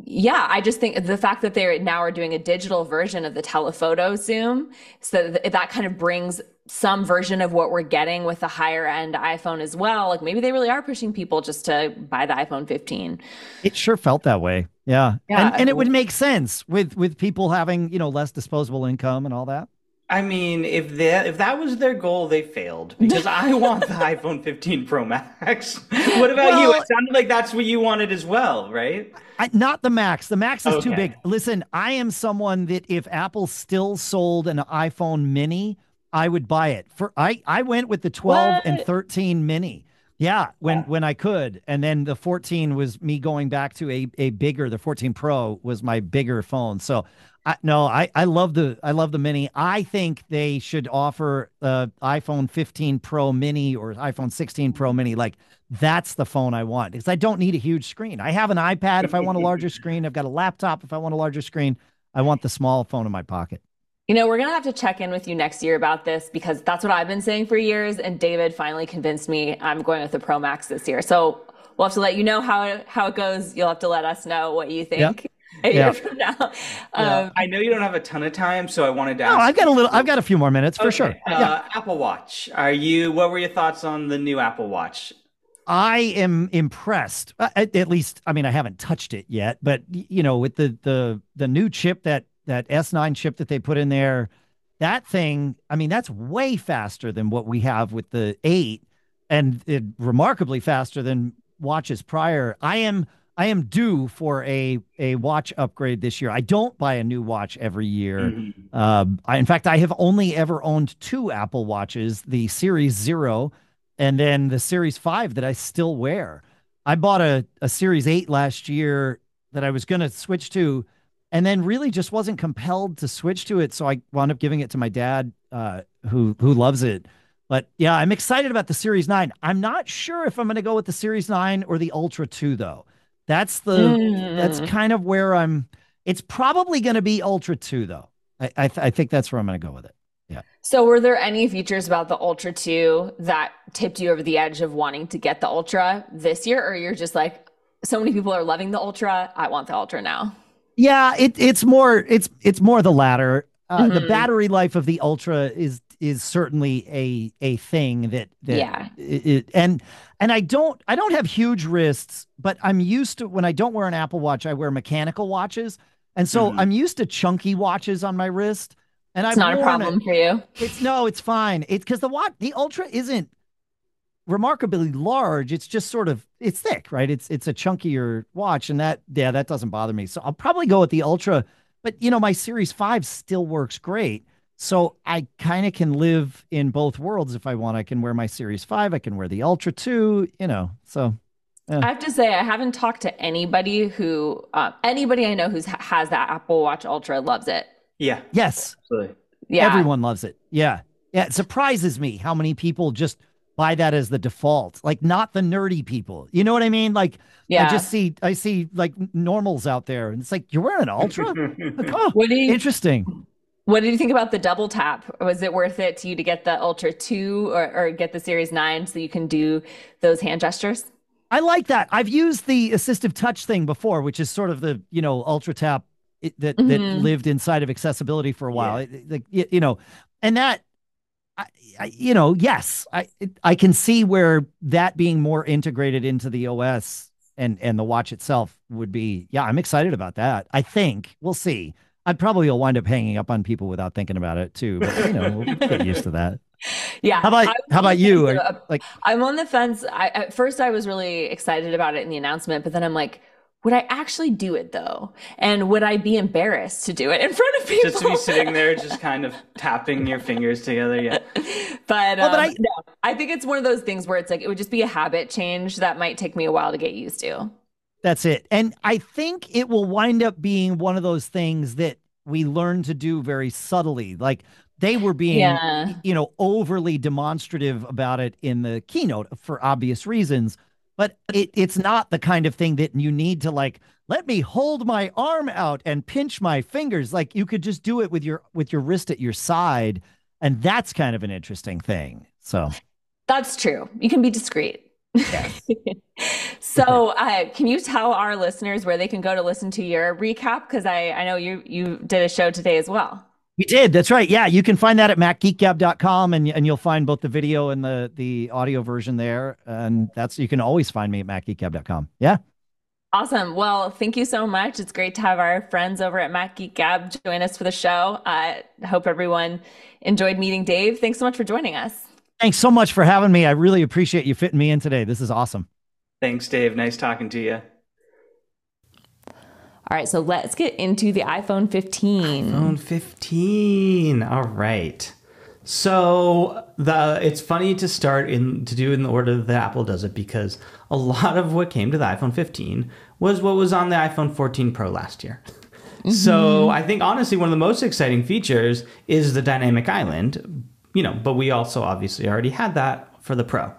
Speaker 1: yeah, I just think the fact that they now are doing a digital version of the telephoto zoom, so that, that kind of brings some version of what we're getting with the higher end iPhone as well. Like maybe they really are pushing people just to buy the iPhone 15.
Speaker 4: It sure felt that way. Yeah. yeah. And, and it would make sense with with people having, you know, less disposable income and all that.
Speaker 5: I mean, if that if that was their goal, they failed because I want the iPhone 15 Pro Max. what about well, you? It sounded like that's what you wanted as well, right?
Speaker 4: I, not the Max. The Max is okay. too big. Listen, I am someone that if Apple still sold an iPhone Mini, I would buy it. For I I went with the 12 what? and 13 Mini. Yeah, when yeah. when I could, and then the 14 was me going back to a a bigger. The 14 Pro was my bigger phone. So, I, no, I I love the I love the Mini. I think they should offer uh iPhone 15 Pro Mini or iPhone 16 Pro Mini. Like that's the phone I want because I don't need a huge screen. I have an iPad if I want a larger screen. I've got a laptop if I want a larger screen. I want the small phone in my pocket.
Speaker 1: You know, we're going to have to check in with you next year about this because that's what I've been saying for years. And David finally convinced me I'm going with the Pro Max this year. So we'll have to let you know how, how it goes. You'll have to let us know what you think. Yep. A year from now.
Speaker 5: Yeah. Um, I know you don't have a ton of time, so I wanted to.
Speaker 4: No, I've got a little. I've got a few more minutes for sure.
Speaker 5: Uh, yeah. Apple Watch. Are you? What were your thoughts on the new Apple Watch?
Speaker 4: I am impressed. Uh, at, at, least, I mean, I haven't touched it yet, but you know, with the the the new chip that that S9 chip that they put in there, that thing, I mean, that's way faster than what we have with the 8 and it, remarkably faster than watches prior. I am I am due for a a watch upgrade this year. I don't buy a new watch every year. Mm-hmm. Um, I, in fact, I have only ever owned two Apple watches: the Series Zero, and then the Series Five that I still wear. I bought a a Series Eight last year that I was going to switch to, and then really just wasn't compelled to switch to it. So I wound up giving it to my dad, uh, who who loves it. But yeah, I'm excited about the Series Nine. I'm not sure if I'm going to go with the Series Nine or the Ultra Two though. That's the mm. that's kind of where I'm. It's probably going to be Ultra Two though. I I, th- I think that's where I'm going to go with it. Yeah.
Speaker 1: So, were there any features about the Ultra 2 that tipped you over the edge of wanting to get the Ultra this year? Or you're just like, so many people are loving the Ultra. I want the Ultra now.
Speaker 4: Yeah, it, it's more it's it's more the latter. Uh, mm-hmm. The battery life of the Ultra is is certainly a a thing that, that
Speaker 1: yeah
Speaker 4: it, it, and and I don't I don't have huge wrists, but I'm used to when I don't wear an Apple Watch, I wear mechanical watches, and so mm-hmm. I'm used to chunky watches on my wrist. And
Speaker 1: it's I've not a problem
Speaker 4: it.
Speaker 1: for you.
Speaker 4: It's no, it's fine. It's because the watch the Ultra isn't remarkably large. It's just sort of it's thick, right? It's it's a chunkier watch, and that yeah, that doesn't bother me. So I'll probably go with the Ultra. But you know, my Series Five still works great. So I kind of can live in both worlds if I want. I can wear my Series Five. I can wear the Ultra Two. You know, so.
Speaker 1: Yeah. I have to say, I haven't talked to anybody who, uh, anybody I know who has that Apple Watch Ultra loves it.
Speaker 5: Yeah.
Speaker 4: Yes.
Speaker 5: Absolutely.
Speaker 4: Yeah. Everyone loves it. Yeah. Yeah. It surprises me how many people just buy that as the default, like not the nerdy people. You know what I mean? Like, yeah. I just see, I see like normals out there, and it's like you're wearing an ultra. like, oh, what do you, interesting.
Speaker 1: What did you think about the double tap? Was it worth it to you to get the Ultra Two or, or get the Series Nine so you can do those hand gestures?
Speaker 4: I like that. I've used the assistive touch thing before, which is sort of the you know ultra tap that mm-hmm. that lived inside of accessibility for a while. Yeah. Like you know, and that I, I, you know, yes, I I can see where that being more integrated into the OS and and the watch itself would be. Yeah, I'm excited about that. I think we'll see. I probably will wind up hanging up on people without thinking about it too. But you know, we'll get used to that.
Speaker 1: Yeah.
Speaker 4: How about
Speaker 1: I was
Speaker 4: how about you?
Speaker 1: fence,
Speaker 4: Are- like,
Speaker 1: I'm on the fence. I, at first, I was really excited about it in the announcement, but then I'm like, would I actually do it though? And would I be embarrassed to do it in front of people?
Speaker 5: Just to be sitting there, just kind of tapping your fingers together. Yeah.
Speaker 1: but,
Speaker 4: Well, but
Speaker 1: um,
Speaker 4: I-
Speaker 1: no, I think it's one of those things where it's like it would just be a habit change that might take me a while to get used to.
Speaker 4: That's it. And I think it will wind up being one of those things that we learn to do very subtly. Like they were being,
Speaker 1: Yeah.
Speaker 4: you know, overly demonstrative about it in the keynote for obvious reasons. But it, it's not the kind of thing that you need to like, let me hold my arm out and pinch my fingers. Like you could just do it with your with your wrist at your side. And that's kind of an interesting thing. So
Speaker 1: That's true. You can be discreet. so, uh, can you tell our listeners where they can go to listen to your recap? Because I, I know you you did a show today as well.
Speaker 4: We did. That's right. Yeah, you can find that at macgeekgab.com and and you'll find both the video and the the audio version there. And that's you can always find me at macgeekgab.com. Yeah.
Speaker 1: Awesome. Well, thank you so much. It's great to have our friends over at Mac Geek Gab join us for the show. I uh, hope everyone enjoyed meeting Dave. Thanks so much for joining us.
Speaker 4: Thanks so much for having me. I really appreciate you fitting me in today. This is awesome.
Speaker 5: Thanks, Dave. Nice talking to you.
Speaker 1: All right, so let's get into the iPhone 15.
Speaker 2: iPhone 15. All right. So the it's funny to start in to do in the order that Apple does it because a lot of what came to the iPhone 15 was what was on the iPhone 14 Pro last year. So mm-hmm. I think honestly one of the most exciting features is the dynamic island, you know, but we also obviously already had that for the Pro.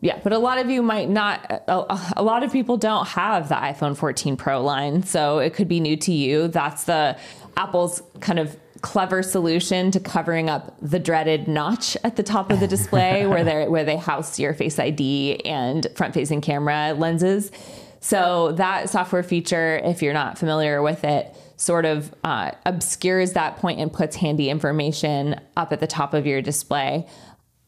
Speaker 1: Yeah, but a lot of you might not, a, a lot of people don't have the iPhone 14 Pro line. So it could be new to you. That's the Apple's kind of clever solution to covering up the dreaded notch at the top of the display where they where they house your face ID and front facing camera lenses. So that software feature, if you're not familiar with it, sort of uh, obscures that point and puts handy information up at the top of your display.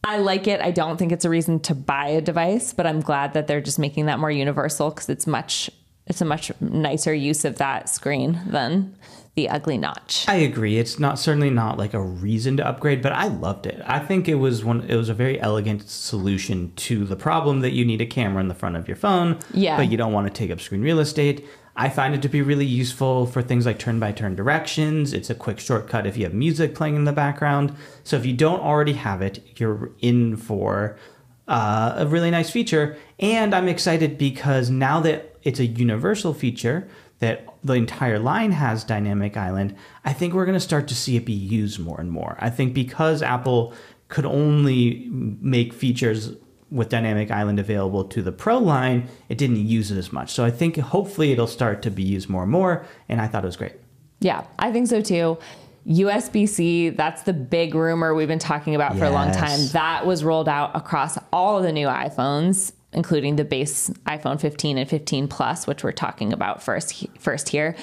Speaker 1: I like it. I don't think it's a reason to buy a device, but I'm glad that they're just making that more universal because it's much it's a much nicer use of that screen than the ugly notch.
Speaker 2: I agree. It's not certainly not like a reason to upgrade, but I loved it. I think it was one. It was a very elegant solution to the problem that you need a camera in the front of your phone,
Speaker 1: Yeah.
Speaker 2: but you don't want to take up screen real estate. I find it to be really useful for things like turn-by-turn directions. It's a quick shortcut if you have music playing in the background. So if you don't already have it, you're in for uh, a really nice feature. And I'm excited because now that it's a universal feature that the entire line has dynamic island, I think we're going to start to see it be used more and more. I think because Apple could only make features with dynamic island available to the pro line, it didn't use it as much. So I think hopefully it'll start to be used more and more. And I thought it was great.
Speaker 1: Yeah, I think so too. USB C, that's the big rumor we've been talking about for a long time. That was rolled out across all of the new iPhones, including the base iPhone 15 and 15 Plus, which we're talking about first first here.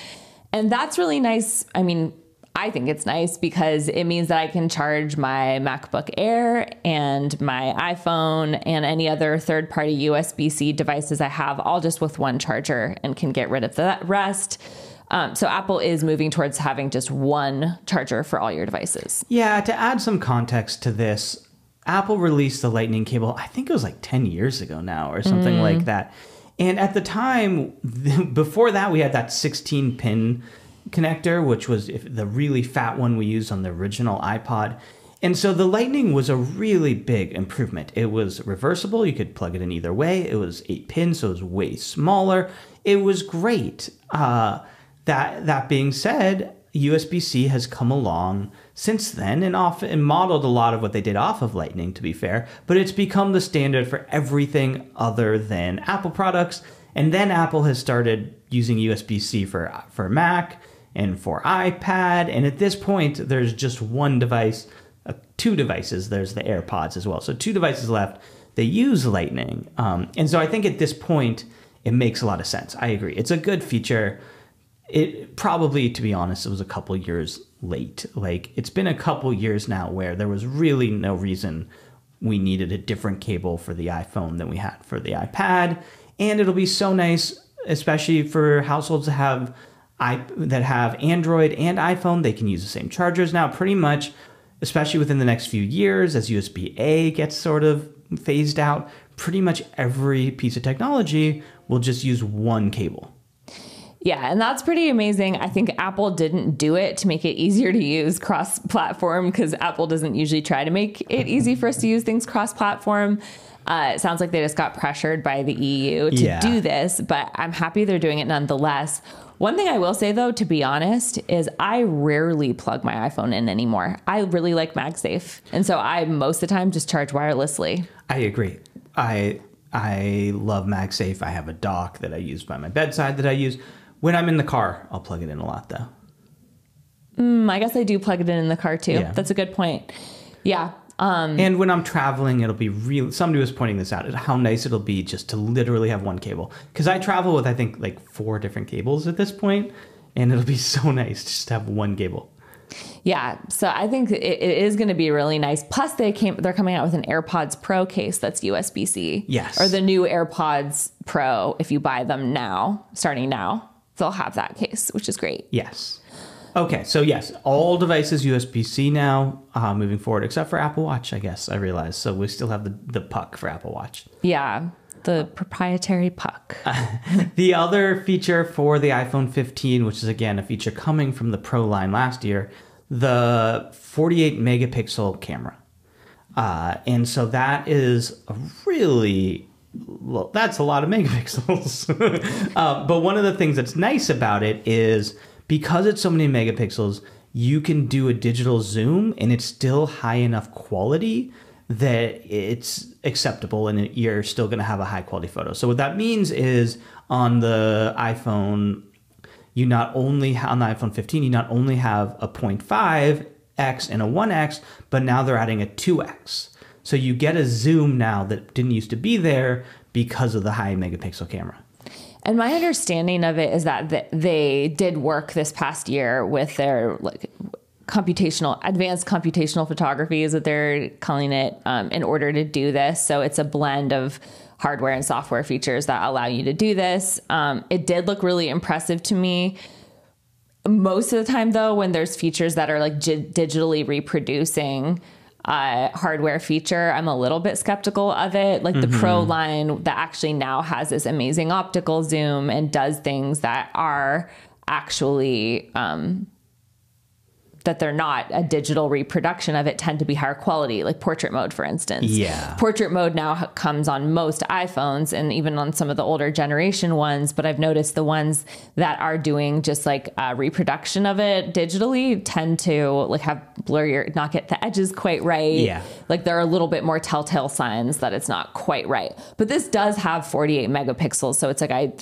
Speaker 1: And that's really nice. I mean, I think it's nice because it means that I can charge my MacBook Air and my iPhone and any other third party USB C devices I have all just with one charger and can get rid of the rest. Um, so Apple is moving towards having just one charger for all your devices.
Speaker 2: Yeah, to add some context to this, Apple released the Lightning cable, I think it was like 10 years ago now or something like that. And at the time, before that, we had that 16 pin connector, which was the really fat one we used on the original iPod. And so the Lightning was a really big improvement. It was reversible, you could plug it in either way. It was eight pins, so it was way smaller. It was great. Uh, that that being said, USB-C has come along since then and off and modeled a lot of what they did off of Lightning to be fair, but it's become the standard for everything other than Apple products. And then Apple has started using USB-C for for Mac and for iPad, and at this point there's just one device, uh, two devices. There's the AirPods as well. So two devices left. They use Lightning. Um, and so I think at this point it makes a lot of sense. I agree. It's a good feature it probably to be honest it was a couple years late like it's been a couple years now where there was really no reason we needed a different cable for the iphone than we had for the ipad and it'll be so nice especially for households to have I, that have Android and iPhone, they can use the same chargers now. Pretty much, especially within the next few years, as USB A gets sort of phased out, pretty much every piece of technology will just use one cable.
Speaker 1: Yeah, and that's pretty amazing. I think Apple didn't do it to make it easier to use cross platform because Apple doesn't usually try to make it easy for us to use things cross platform. Uh, it sounds like they just got pressured by the EU to
Speaker 2: Yeah.
Speaker 1: do this, but I'm happy they're doing it nonetheless. One thing I will say though, to be honest, is I rarely plug my iPhone in anymore. I really like MagSafe, and so I most of the time just charge wirelessly.
Speaker 2: I agree. I I love MagSafe. I have a dock that I use by my bedside that I use. When I'm in the car, I'll plug it in a lot though.
Speaker 1: Mm, I guess I do plug it in in the car too.
Speaker 2: Yeah.
Speaker 1: That's a good point. Yeah. Um,
Speaker 2: And when I'm traveling, it'll be real. Somebody was pointing this out. How nice it'll be just to literally have one cable. Because I travel with I think like four different cables at this point, and it'll be so nice just to have one cable.
Speaker 1: Yeah, so I think it, it is going to be really nice. Plus, they came they're coming out with an AirPods Pro case that's USB C.
Speaker 2: Yes.
Speaker 1: or the new AirPods Pro. If you buy them now, starting now, they'll have that case, which is great.
Speaker 2: Yes. Okay, so yes, all devices USB C now uh, moving forward, except for Apple Watch. I guess I realize. So we still have the the puck for Apple Watch.
Speaker 1: Yeah, the proprietary puck.
Speaker 2: The other feature for the iPhone 15, which is again a feature coming from the Pro line last year, the 48 megapixel camera. Uh, and so that is a really, well, that's a lot of megapixels. uh, but one of the things that's nice about it is because it's so many megapixels, you can do a digital zoom and it's still high enough quality that it's acceptable and you're still going to have a high quality photo. So what that means is on the iPhone, you not only on the iPhone 15, you not only have a 0.5x and a 1x, but now they're adding a 2x. So you get a zoom now that didn't used to be there because of the high megapixel camera.
Speaker 1: And my understanding of it is that th- they did work this past year with their like computational advanced computational photography is what they're calling it um, in order to do this. So it's a blend of hardware and software features that allow you to do this. Um, it did look really impressive to me. Most of the time, though, when there's features that are like gi- digitally reproducing uh, hardware feature, I'm a little bit skeptical of it. Like the Pro line that actually now has this amazing optical zoom and does things that are actually um, that they're not a digital reproduction of it tend to be higher quality, like portrait mode, for instance.
Speaker 2: Yeah.
Speaker 1: Portrait mode now comes on most iPhones and even on some of the older generation ones, but I've noticed the ones that are doing just like a reproduction of it digitally tend to like have blurrier, not get the edges quite right.
Speaker 2: Yeah.
Speaker 1: Like there are a little bit more telltale signs that it's not quite right. But this does have 48 megapixels, so it's like I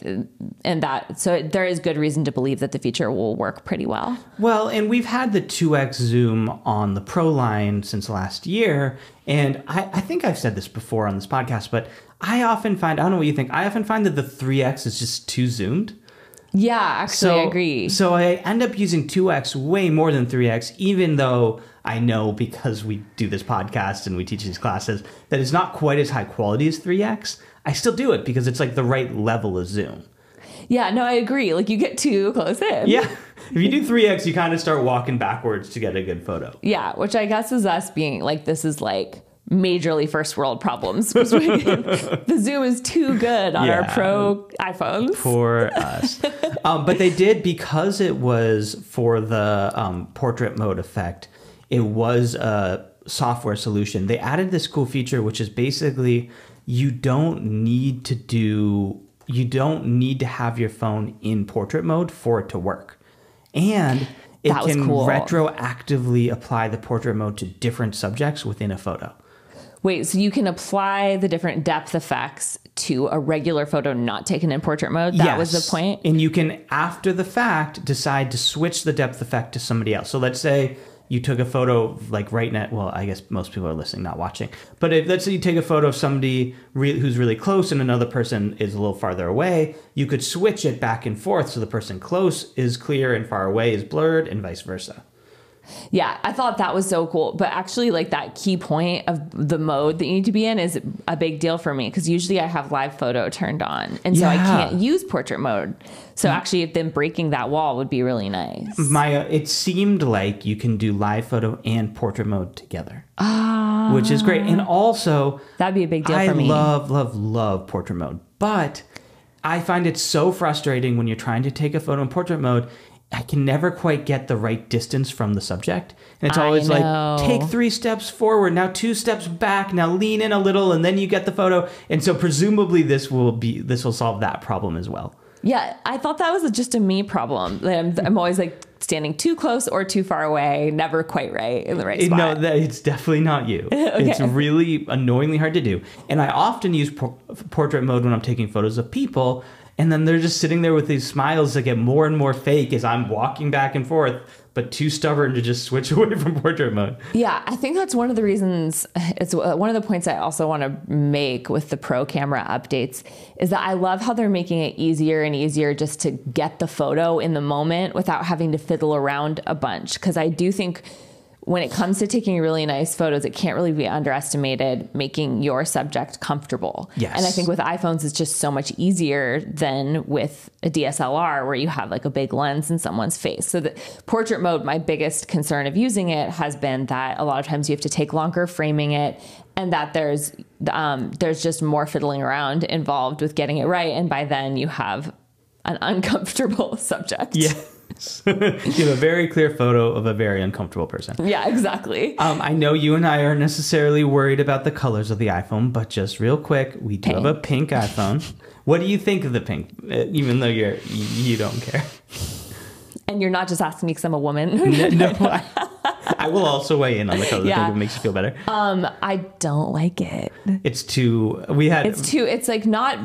Speaker 1: and that so it, there is good reason to believe that the feature will work pretty well.
Speaker 2: Well, and we've had the 2x zoom on the Pro line since last year. And I, I think I've said this before on this podcast, but I often find, I don't know what you think, I often find that the 3x is just too zoomed.
Speaker 1: Yeah, actually, I agree.
Speaker 2: So I end up using 2x way more than 3x, even though I know because we do this podcast and we teach these classes that it's not quite as high quality as 3x. I still do it because it's like the right level of zoom.
Speaker 1: Yeah, no, I agree. Like you get too close in.
Speaker 2: Yeah. If you do 3x, you kind of start walking backwards to get a good photo.
Speaker 1: Yeah, which I guess is us being like, this is like majorly first world problems. the zoom is too good on our pro iPhones.
Speaker 2: for us. um, but they did because it was for the um, portrait mode effect. It was a software solution. They added this cool feature, which is basically you don't need to do you don't need to have your phone in portrait mode for it to work, and it
Speaker 1: That
Speaker 2: can
Speaker 1: cool.
Speaker 2: retroactively apply the portrait mode to different subjects within a photo.
Speaker 1: Wait, so you can apply the different depth effects to a regular photo not taken in portrait mode? That was the point?
Speaker 2: And you can, after the fact, decide to switch the depth effect to somebody else. So let's say you took a photo like right now. Well, I guess most people are listening, not watching. But if let's say you take a photo of somebody re- who's really close and another person is a little farther away, you could switch it back and forth so the person close is clear and far away is blurred, and vice versa.
Speaker 1: Yeah, I thought that was so cool. But actually, like that key point of the mode that you need to be in is a big deal for me because usually I have live photo turned on. And so I can't use portrait mode. So mm. actually, then breaking that wall would be really nice.
Speaker 2: Maya, it seemed like you can do live photo and portrait mode together, which is great. And ah. also,
Speaker 1: That'd be a big deal
Speaker 2: I
Speaker 1: for me.
Speaker 2: love, love, love portrait mode, but I find it so frustrating when you're trying to take a photo in portrait mode. I can never quite get the right distance from the subject. And it's always like, take three steps forward, now two steps back, now lean in a little, and then you get the photo. And so presumably this will be this will solve that problem as well.
Speaker 1: Yeah, I thought that was just a me problem. That I'm, I'm always like standing too close or too far away, never quite right in the right eh,
Speaker 2: It-
Speaker 1: spot.
Speaker 2: No, that it's definitely not you. It's really annoyingly hard to do. And I often use por- portrait mode when I'm taking photos of people, and then they're just sitting there with these smiles that get more and more fake as I'm walking back and forth, but too stubborn to just switch away from portrait mode.
Speaker 1: Yeah, I think that's one of the reasons. It's uh, one of the points I also want to make with the pro camera updates is that I love how they're making it easier and easier just to get the photo in the moment without having to fiddle around a bunch. Because I do think when it comes to taking really nice photos, it can't really be underestimated making your subject comfortable.
Speaker 2: Yes.
Speaker 1: And I think with iPhones, it's just so much easier than with a DSLR where you have like a big lens in someone's face. So the portrait mode, my biggest concern of using it has been that a lot of times you have to take longer framing it and that there's um, there's just more fiddling around involved with getting it right. And by then you have an uncomfortable subject.
Speaker 2: Yes. you have a very clear photo of a very uncomfortable person.
Speaker 1: Yeah, exactly.
Speaker 2: Um, I know you and I aren't necessarily worried about the colors of the iPhone, but just real quick, we do have a pink iPhone. What do you think of the pink? Uh, even though you're you, don't care.
Speaker 1: And you're not just asking me because I'm a woman.
Speaker 2: no, no, I, I will also weigh in on the color
Speaker 1: Yeah.
Speaker 2: it makes you feel better.
Speaker 1: um, I don't like it.
Speaker 2: It's too. We had.
Speaker 1: It's too. It's like not.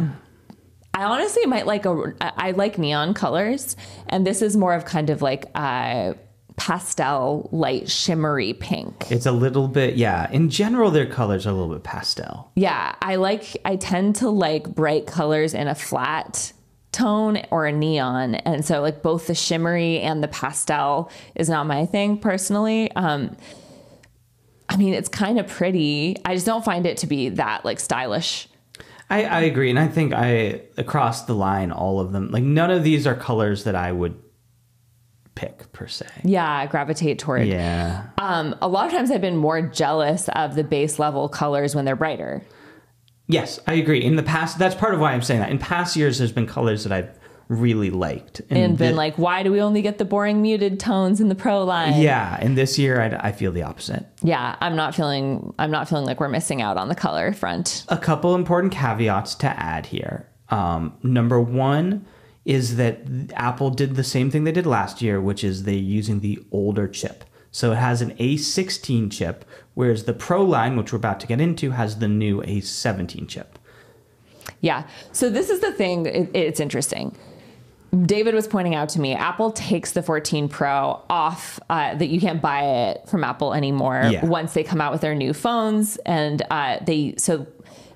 Speaker 1: I honestly might like a. I like neon colors, and this is more of kind of like a pastel, light, shimmery pink.
Speaker 2: it's a little bit. Yeah. In general, their colors are a little bit pastel.
Speaker 1: Yeah, I like. I tend to like bright colors in a flat tone or a neon, and so like both the shimmery and the pastel is not my thing personally. Um, I mean, it's kind of pretty. I just don't find it to be that like stylish.
Speaker 2: I, I agree, and I think I across the line, all of them. Like none of these are colors that I would pick per se.
Speaker 1: Yeah, gravitate toward.
Speaker 2: Yeah.
Speaker 1: Um, a lot of times I've been more jealous of the base level colors when they're brighter.
Speaker 2: Yes, I agree. In the past, that's part of why I'm saying that. In past years, there's been colors that I've really liked,
Speaker 1: And been
Speaker 2: thi-
Speaker 1: like, why do we only get the boring muted tones in the pro line?
Speaker 2: yeah. And this year, I, I feel the opposite.
Speaker 1: Yeah, I'm not feeling I'm not feeling like we're missing out on the color front.
Speaker 2: a couple important caveats to add here. Um, number one is that Apple did the same thing they did last year, which is they're using the older chip. So it has an A16 chip, whereas the Pro line, which we're about to get into, has the new A17 chip.
Speaker 1: Yeah. So this is the thing. It, it's interesting. David was pointing out to me, Apple takes the 14 Pro off uh, that you can't buy it from Apple anymore
Speaker 2: Yeah.
Speaker 1: once they come out with their new phones, and uh, they so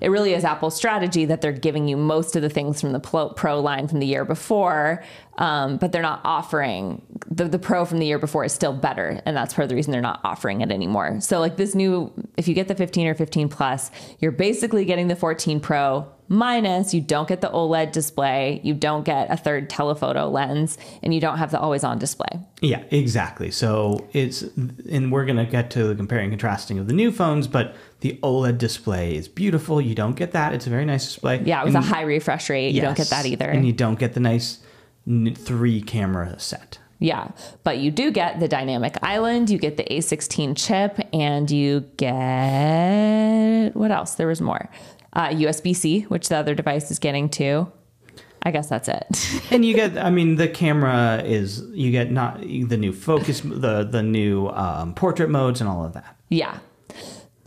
Speaker 1: it really is Apple's strategy that they're giving you most of the things from the Pro, line from the year before, um, but they're not offering the the Pro from the year before is still better, and that's part of the reason they're not offering it anymore. So like this new, if you get the 15 or 15 Plus, you're basically getting the 14 Pro minus you don't get the OLED display, you don't get a third telephoto lens, and you don't have the always on display.
Speaker 2: Yeah, exactly. So it's, and we're going to get to the comparing and contrasting of the new phones, but the OLED display is beautiful. You don't get that. It's a very nice display.
Speaker 1: Yeah, with
Speaker 2: And-
Speaker 1: a high refresh rate, you don't get that either.
Speaker 2: And you don't get the nice three camera set.
Speaker 1: Yeah, but you do get the dynamic island, you get the A16 chip, and you get what else? There was more. Uh, USB C, which the other device is getting too. I guess that's it.
Speaker 2: and you get i mean the camera is you get not the new focus the the new um, portrait modes and all of that
Speaker 1: yeah.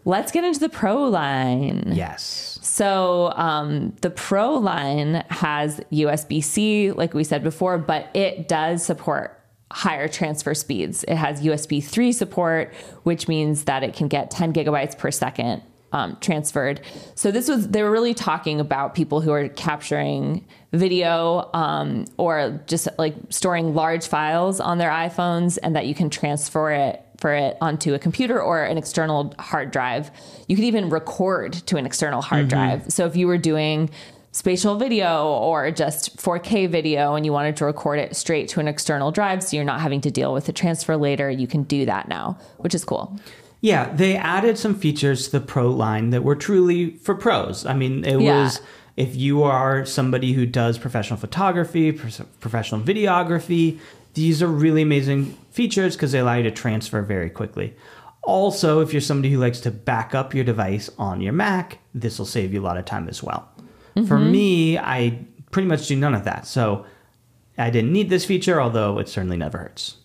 Speaker 1: Let's get into the Pro line.
Speaker 2: yes
Speaker 1: So um, the Pro line has USB C, like we said before, but it does support higher transfer speeds. It has USB 3 support, which means that it can get 10 gigabytes per second um, transferred. So this was they were really talking about people who are capturing video um, or just like storing large files on their iPhones, and that you can transfer it for it onto a computer or an external hard drive. You could even record to an external hard mm-hmm. drive. So if you were doing spatial video or just 4K video and you wanted to record it straight to an external drive so you're not having to deal with the transfer later, you can do that now, which is cool.
Speaker 2: Yeah, they added some features to the Pro line that were truly for pros. I mean, it
Speaker 1: Yeah.
Speaker 2: was if you are somebody who does professional photography, professional videography, these are really amazing features because they allow you to transfer very quickly. Also, if you're somebody who likes to back up your device on your Mac, this will save you a lot of time as well. For mm-hmm. me, I pretty much do none of that. So I didn't need this feature, although it certainly never hurts.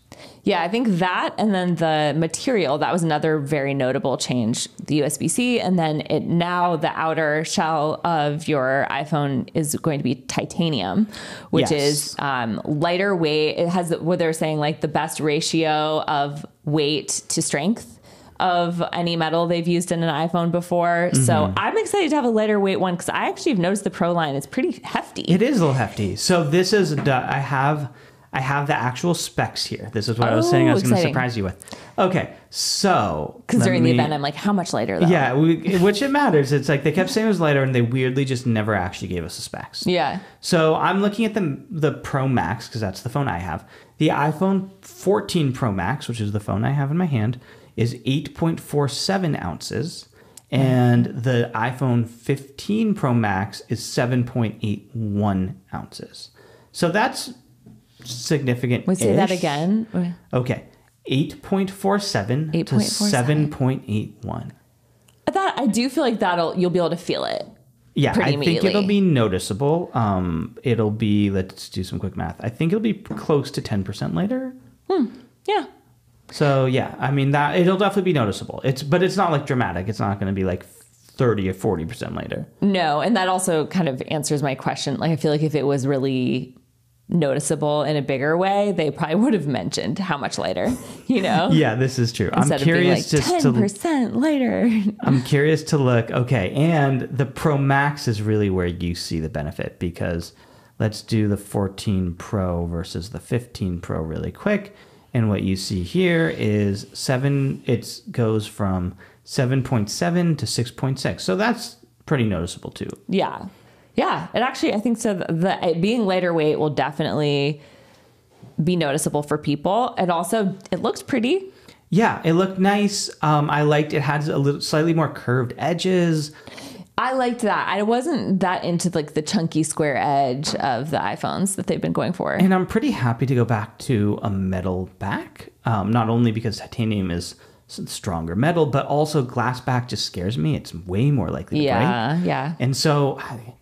Speaker 1: Yeah, I think that and then the material that was another very notable change. The USB C, and then it now the outer shell of your iPhone is going to be titanium, which
Speaker 2: Yes.
Speaker 1: is um, lighter weight. It has what they're saying like the best ratio of weight to strength of any metal they've used in an iPhone before.
Speaker 2: Mm-hmm.
Speaker 1: So I'm excited to have a lighter weight one because I actually have noticed the Pro line is pretty hefty.
Speaker 2: It is a little hefty. So this is I have I have the actual specs here. This is what I was saying I
Speaker 1: Oh,
Speaker 2: was going to surprise you with. Okay, so
Speaker 1: Because during the event, I'm like, how much lighter though?
Speaker 2: yeah, we, which it matters. It's like they kept saying it was lighter, and they weirdly just never actually gave us the specs.
Speaker 1: Yeah.
Speaker 2: So I'm looking at the the Pro Max because that's the phone I have. The iPhone 14 Pro Max, which is the phone I have in my hand, is 8.47 ounces, and the iPhone 15 Pro Max is 7.81 ounces. So that's significant.
Speaker 1: We say that again.
Speaker 2: Okay, 8.47 to
Speaker 1: 8.47.
Speaker 2: 7.81.
Speaker 1: I thought I do feel like that'll you'll be able to feel it.
Speaker 2: Yeah, I think it'll be noticeable. Um, it'll be let's do some quick math. I think it'll be close to ten percent later. Hmm.
Speaker 1: Yeah.
Speaker 2: So yeah, I mean that it'll definitely be noticeable. It's but it's not like dramatic. It's not going to be like thirty or forty percent later.
Speaker 1: No, and that also kind of answers my question. Like I feel like if it was really noticeable in a bigger way, they probably would have mentioned how much lighter, you know?
Speaker 2: Yeah, this is true. I'm
Speaker 1: Instead of being like
Speaker 2: curious just
Speaker 1: ten
Speaker 2: to
Speaker 1: percent lighter.
Speaker 2: I'm curious to look. Okay, and the Pro Max is really where you see the benefit because let's do the 14 Pro versus the 15 Pro really quick. And what you see here is seven. It goes from 7.7 to 6.6. So that's pretty noticeable too.
Speaker 1: yeah. Yeah. It actually I think so the, the it being lighter weight will definitely be noticeable for people. It also it looks pretty.
Speaker 2: Yeah, it looked nice. Um, I liked it had a little slightly more curved edges.
Speaker 1: I liked that. I wasn't that into like the chunky square edge of the iPhones that they've been going for.
Speaker 2: And I'm pretty happy to go back to a metal back. Um, not only because titanium is stronger metal, but also glass back just scares me. It's way more likely to break.
Speaker 1: yeah, yeah.
Speaker 2: And so I,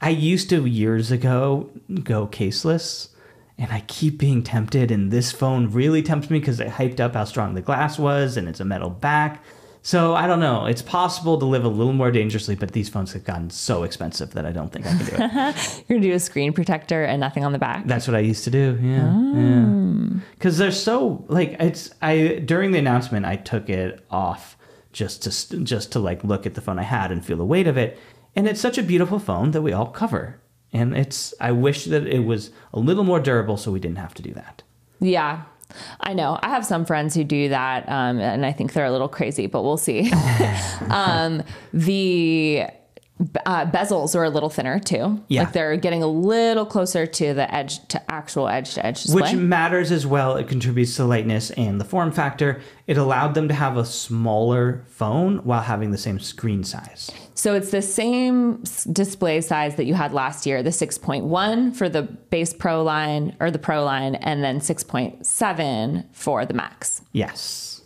Speaker 2: I used to years ago go caseless, and I keep being tempted. And this phone really tempts me because it hyped up how strong the glass was, and it's a metal back. So I don't know. It's possible to live a little more dangerously, but these phones have gotten so expensive that I don't think I can do it.
Speaker 1: You're gonna do a screen protector and nothing on the back.
Speaker 2: That's what I used to do. Yeah, yeah. Oh. Because they're so like it's. I during the announcement, I took it off just to just to like look at the phone I had and feel the weight of it. And it's such a beautiful phone that we all cover. And it's. I wish that it was a little more durable, so we didn't have to do that.
Speaker 1: Yeah. I know. I have some friends who do that, um, and I think they're a little crazy, but we'll see. um, the uh, bezels are a little thinner too.
Speaker 2: Yeah.
Speaker 1: Like they're getting a little closer to the edge, to actual edge to edge display.
Speaker 2: Which matters as well. It contributes to lightness and the form factor. It allowed them to have a smaller phone while having the same screen size.
Speaker 1: So it's the same display size that you had last year, the 6.1 for the base Pro line or the Pro line, and then 6.7 for the Max.
Speaker 2: Yes.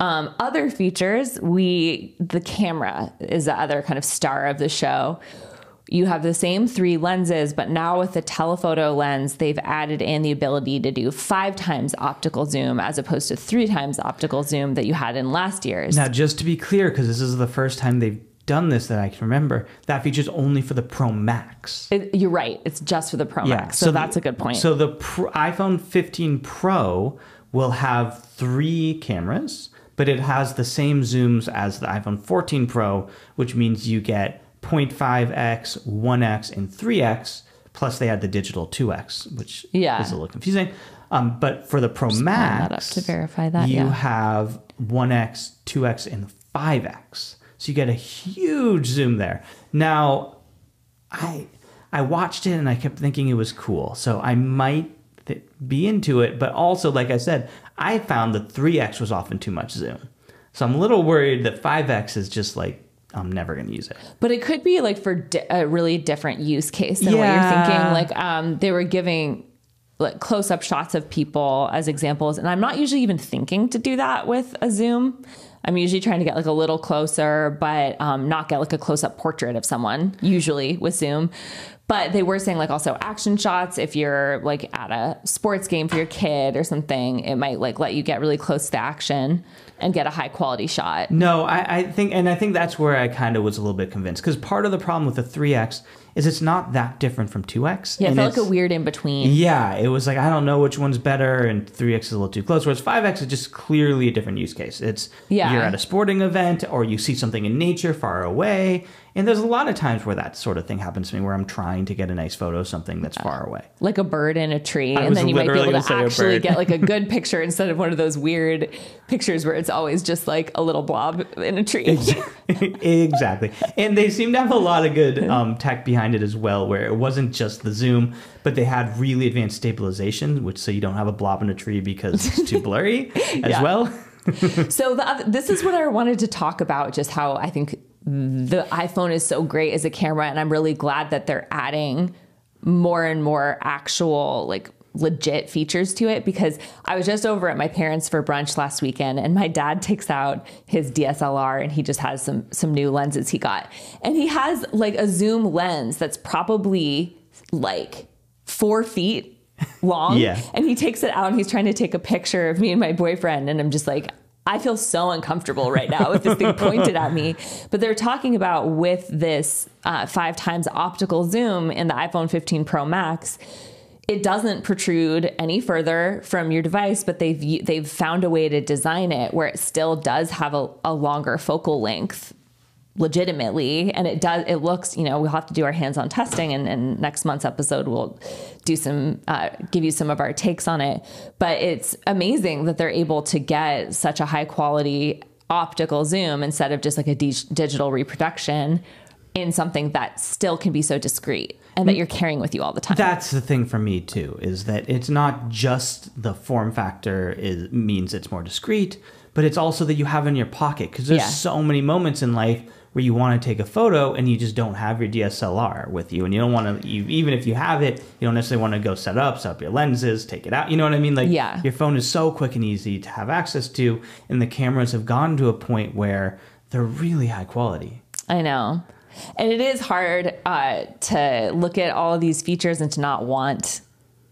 Speaker 1: Um, other features, we the camera is the other kind of star of the show. You have the same three lenses, but now with the telephoto lens, they've added in the ability to do five times optical zoom as opposed to three times optical zoom that you had in last year's.
Speaker 2: Now, just to be clear, because this is the first time they've done this that I can remember, that feature's only for the Pro Max.
Speaker 1: It- you're right; it's just for the Pro Max, so,
Speaker 2: the-
Speaker 1: that's a good point.
Speaker 2: So the Pro, iPhone 15 Pro will have three cameras, but it has the same zooms as the iPhone 14 Pro, which means you get 0.5x, 1x, and 3x. Plus, they had the digital 2x, which
Speaker 1: Yeah.
Speaker 2: is a little confusing. Um, but for the Pro
Speaker 1: pulling
Speaker 2: Max,
Speaker 1: to verify that,
Speaker 2: you
Speaker 1: yeah.
Speaker 2: have 1x, 2x, and 5x. So you get a huge zoom there. Now, I I watched it and I kept thinking it was cool. So I might th- be into it, but also like I said, I found that 3x was often too much zoom. So I'm a little worried that 5x is just like I'm never going to use it.
Speaker 1: But it could be like for di- a really different use case than what you're thinking. Like um, they were giving like close up shots of people as examples, and I'm not usually even thinking to do that with a zoom. I'm usually trying to get like a little closer, but um, not get like a close up portrait of someone. Usually with zoom. But they were saying like also action shots. If you're like at a sports game for your kid or something, it might like let you get really close to action and get a high quality shot.
Speaker 2: No, I, I think, and I think that's where I kind of was a little bit convinced because part of the problem with the 3x is it's not that different from 2x.
Speaker 1: Yeah, it felt like a weird in between.
Speaker 2: Yeah, it was like I don't know which one's better, and 3x is a little too close. Whereas 5x is just clearly a different use case. It's
Speaker 1: Yeah.
Speaker 2: you're at a sporting event or you see something in nature far away, and there's a lot of times where that sort of thing happens to me, where I'm trying to get a nice photo of something that's far away.
Speaker 1: like a bird in a tree,
Speaker 2: I
Speaker 1: and then you might be able to
Speaker 2: gonna say a
Speaker 1: actually get like a good picture instead of one of those weird pictures where it's always just like a little blob in a tree.
Speaker 2: exactly. And they seem to have a lot of good um, tech behind it as well, where it wasn't just the zoom, but they had really advanced stabilization, which so you don't have a blob in a tree because it's too blurry as
Speaker 1: Yeah.
Speaker 2: well.
Speaker 1: so the, this is what I wanted to talk about, just how I think the iPhone is so great as a camera, and I'm really glad that they're adding more and more actual like legit features to it because I was just over at my parents for brunch last weekend and my dad takes out his DSLR and he just has some some new lenses he got. And he has like a zoom lens that's probably like 4 feet long
Speaker 2: Yeah.
Speaker 1: and he takes it out and he's trying to take a picture of me and my boyfriend and I'm just like I feel so uncomfortable right now with this thing pointed at me. But they're talking about with this uh, five times optical zoom in the iPhone 15 Pro Max, it doesn't protrude any further from your device, but they've they've found a way to design it where it still does have a, a longer focal length legitimately and it does it looks you know we'll have to do our hands-on testing and, and next month's episode we'll do some uh, give you some of our takes on it. But it's amazing that they're able to get such a high quality optical zoom instead of just like a di- digital reproduction in something that still can be so discreet and that you're carrying with you all the time.
Speaker 2: That's the thing for me too, is that it's not just the form factor is means it's more discreet, but it's also that you have in your pocket because there's
Speaker 1: Yeah.
Speaker 2: so many moments in life where you want to take a photo and you just don't have your DSLR with you, and you don't want to. You, even if you have it, you don't necessarily want to go set up, set up your lenses, take it out. You know what I mean? Like,
Speaker 1: Yeah.
Speaker 2: your phone is so quick and easy to have access to, and the cameras have gone to a point where they're really high quality.
Speaker 1: I know. And it is hard uh, to look at all of these features and to not want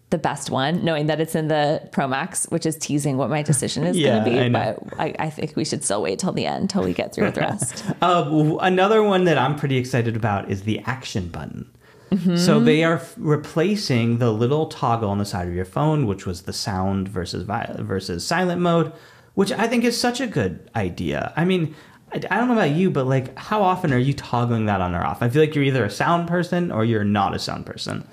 Speaker 1: the best one, knowing that it's in the Pro Max, which is teasing what my decision is
Speaker 2: Yeah,
Speaker 1: going to be.
Speaker 2: I.
Speaker 1: But I, I think we should still wait till the end, till we get through the rest.
Speaker 2: Uh, another one that I'm pretty excited about is the action button. So they are f- replacing the little toggle on the side of your phone, which was the sound versus vi- versus silent mode, which I think is such a good idea. I mean, I, I don't know about you, but like, how often are you toggling that on or off? I feel like you're either a sound person or you're not a sound person.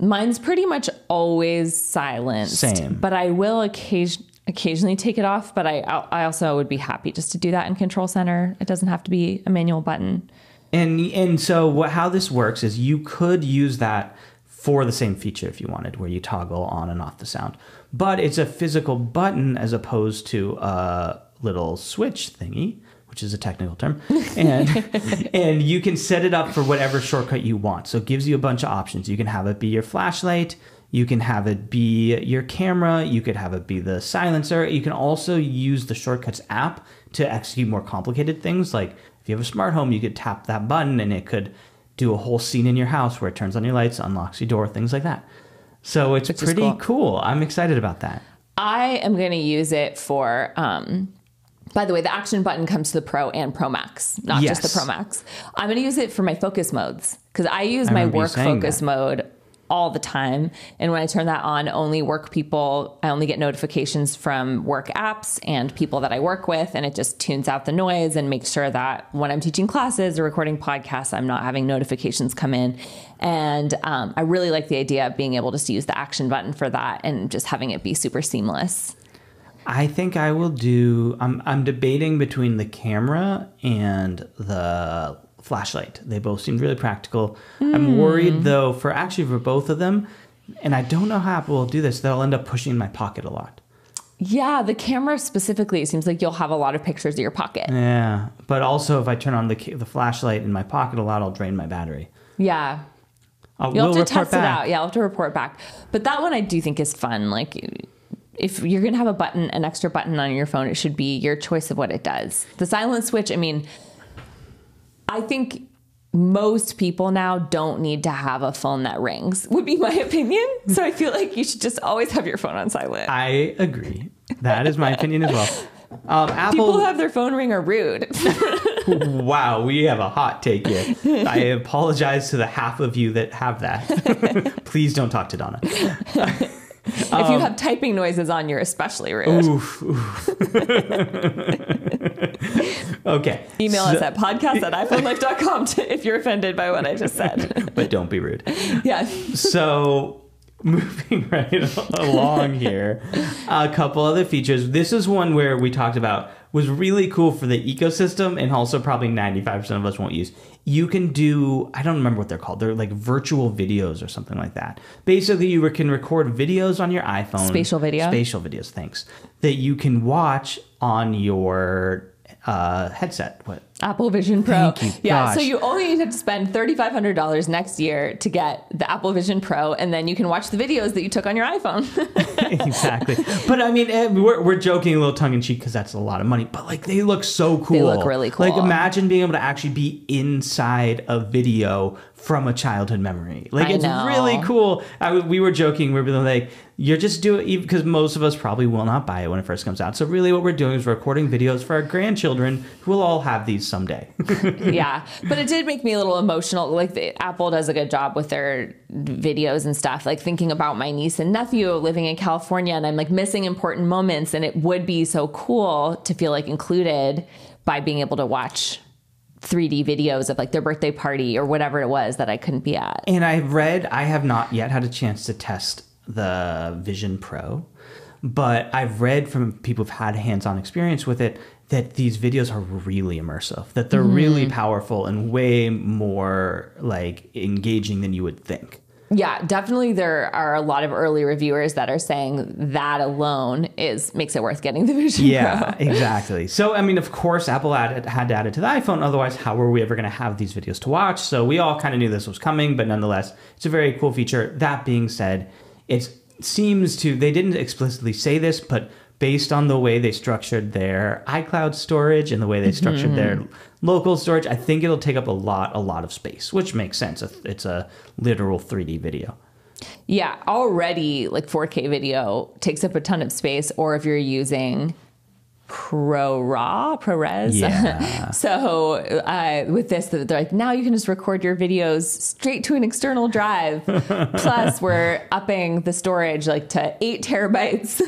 Speaker 1: Mine's pretty much always silenced.
Speaker 2: Same.
Speaker 1: But I will occasion, occasionally take it off. But I, I also would be happy just to do that in Control Center. It doesn't have to be a manual button.
Speaker 2: And and so what how this works is you could use that for the same feature if you wanted, where you toggle on and off the sound. But it's a physical button as opposed to a little switch thingy, which is a technical term. And and you can set it up for whatever shortcut you want. So it gives you a bunch of options. You can have it be your flashlight, you can have it be your camera, you could have it be the silencer. You can also use the shortcuts app to execute more complicated things like if you have a smart home, you could tap that button and it could do a whole scene in your house where it turns on your lights, unlocks your door, things like that. So it's
Speaker 1: Which
Speaker 2: pretty
Speaker 1: cool.
Speaker 2: cool. I'm excited about that.
Speaker 1: I am going to use it for. Um, by the way, the action button comes to the Pro and Pro Max, not just the Pro Max. I'm going to use it for my focus modes because I use
Speaker 2: I
Speaker 1: my work focus
Speaker 2: that.
Speaker 1: mode all the time. And when I turn that on, only work people, I only get notifications from work apps and people that I work with. And it just tunes out the noise and makes sure that when I'm teaching classes or recording podcasts, I'm not having notifications come in. And um, I really like the idea of being able to use the action button for that and just having it be super seamless.
Speaker 2: I think I will do. I'm I'm debating between the camera and the flashlight. They both seem really practical. I'm hmm. worried though for actually for both of them, and I don't know how Apple will do this. They'll end up pushing my pocket a lot.
Speaker 1: Yeah, the camera specifically, it seems like you'll have a lot of pictures in your pocket.
Speaker 2: Yeah, but also if I turn on the the flashlight in my pocket a lot, I'll drain my battery.
Speaker 1: Yeah.
Speaker 2: I'll,
Speaker 1: You'll
Speaker 2: we'll
Speaker 1: have to test it out. Yeah, I'll have to report back. But that one I do think is fun. Like if you're going to have a button, an extra button on your phone, it should be your choice of what it does. The silent switch, I mean, I think most people now don't need to have a phone that rings, would be my opinion. So I feel like you should just always have your phone on silent.
Speaker 2: I agree. That is my opinion as well. Um, Apple.
Speaker 1: People who have their phone ring are rude.
Speaker 2: wow, we have a hot take here. I apologize to the half of you that have that. Please don't talk to Donna.
Speaker 1: If you um, have typing noises on, you're especially rude.
Speaker 2: Oof, oof. okay.
Speaker 1: Email
Speaker 2: so-
Speaker 1: us at podcast at iPhoneLife.com to, if you're offended by what I just said.
Speaker 2: But don't be rude.
Speaker 1: yeah.
Speaker 2: So, moving right along here, a couple other features. This is one where we talked about was really cool for the ecosystem and also probably 95% of us won't use. You can do, I don't remember what they're called. They're like virtual videos or something like that. Basically, you can record videos on your iPhone.
Speaker 1: Spatial video?
Speaker 2: Spatial videos, thanks. That you can watch on your uh, headset. What?
Speaker 1: Apple Vision Pro.
Speaker 2: You.
Speaker 1: Yeah, so you only need to spend $3,500 next year to get the Apple Vision Pro, and then you can watch the videos that you took on your iPhone.
Speaker 2: exactly. But I mean, eh, we're, we're joking a little tongue in cheek because that's a lot of money. But like, they look so cool.
Speaker 1: They look really cool.
Speaker 2: Like, imagine being able to actually be inside a video from a childhood memory. Like,
Speaker 1: I
Speaker 2: it's
Speaker 1: know.
Speaker 2: really cool. I, we were joking. We were like, you're just doing because most of us probably will not buy it when it first comes out. So really, what we're doing is recording videos for our grandchildren who will all have these someday.
Speaker 1: yeah, but it did make me a little emotional. Like the, Apple does a good job with their videos and stuff. Like thinking about my niece and nephew living in California, and I'm like missing important moments, and it would be so cool to feel like included by being able to watch 3D videos of like their birthday party or whatever it was that I couldn't be at.
Speaker 2: And I've read, I have not yet had a chance to test the Vision Pro, but I've read from people who've had hands on experience with it that these videos are really immersive, that they're really mm-hmm. powerful and way more like engaging than you would think.
Speaker 1: Yeah, definitely there are a lot of early reviewers that are saying that alone is makes it worth getting the Vision
Speaker 2: Yeah,
Speaker 1: Pro.
Speaker 2: exactly. So, I mean, of course, Apple added, had to add it to the iPhone. Otherwise, how were we ever going to have these videos to watch? So, we all kind of knew this was coming, but nonetheless, it's a very cool feature. That being said, it seems to, they didn't explicitly say this, but based on the way they structured their iCloud storage and the way they structured their mm-hmm. local storage, I think it'll take up a lot, a lot of space, which makes sense. It's a literal 3D video.
Speaker 1: Yeah, already like 4K video takes up a ton of space, or if you're using ProRAW, ProRes.
Speaker 2: Yeah.
Speaker 1: so uh, with this, they're like, now you can just record your videos straight to an external drive. Plus, we're upping the storage like to eight terabytes.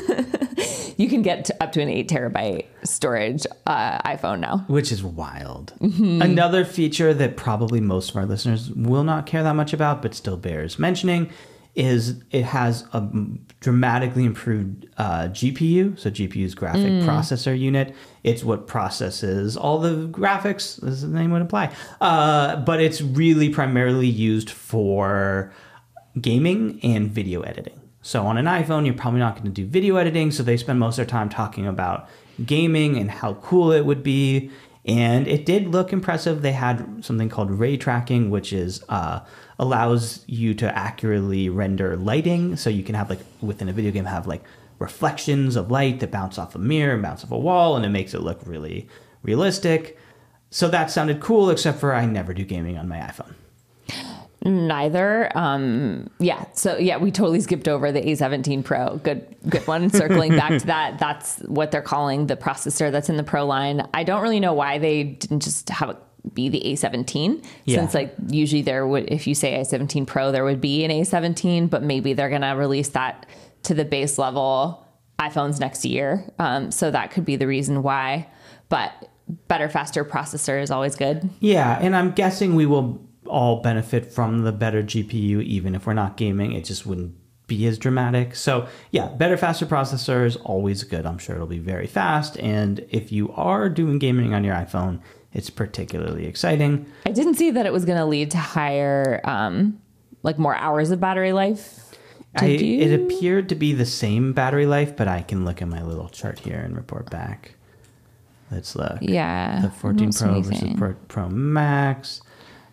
Speaker 1: you can get to up to an eight terabyte storage uh, iPhone now.
Speaker 2: which is wild. Another feature that probably most of our listeners will not care that much about, but still bears mentioning, is it has a dramatically improved uh, GPU. So GPU's graphic processor unit. It's what processes all the graphics, as the name would imply. Uh, but it's really primarily used for gaming and video editing. So on an iPhone, you're probably not going to do video editing. So they spend most of their time talking about gaming and how cool it would be. And it did look impressive. They had something called ray tracking, which is uh, allows you to accurately render lighting. So you can have like within a video game have like reflections of light that bounce off a mirror and bounce off a wall, and it makes it look really realistic. So that sounded cool, except for I never do gaming on my iPhone.
Speaker 1: Neither. Um, yeah. So yeah, we totally skipped over the A17 Pro. Good, good one. Circling back to that, that's what they're calling the processor that's in the Pro line. I don't really know why they didn't just have a be the A17
Speaker 2: Yeah.
Speaker 1: since like usually there would if you say A17 Pro there would be an A17 but maybe they're going to release that to the base level iPhones next year. Um, so that could be the reason why. But better faster processor is always good.
Speaker 2: Yeah, and I'm guessing we will all benefit from the better GPU, even if we're not gaming. It just wouldn't be as dramatic. So, yeah, better, faster processor is always good. I'm sure it'll be very fast. And if you are doing gaming on your iPhone, it's particularly exciting.
Speaker 1: I didn't see that it was going to lead to higher um, like more hours of battery life.
Speaker 2: I, it appeared to be the same battery life, but I can look at my little chart here and report back. Let's look.
Speaker 1: Yeah.
Speaker 2: The 14
Speaker 1: don't
Speaker 2: Pro versus. Pro, Pro Max.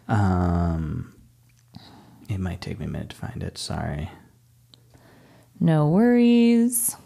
Speaker 2: Um, it might take me a minute to find it. Sorry.
Speaker 1: No worries.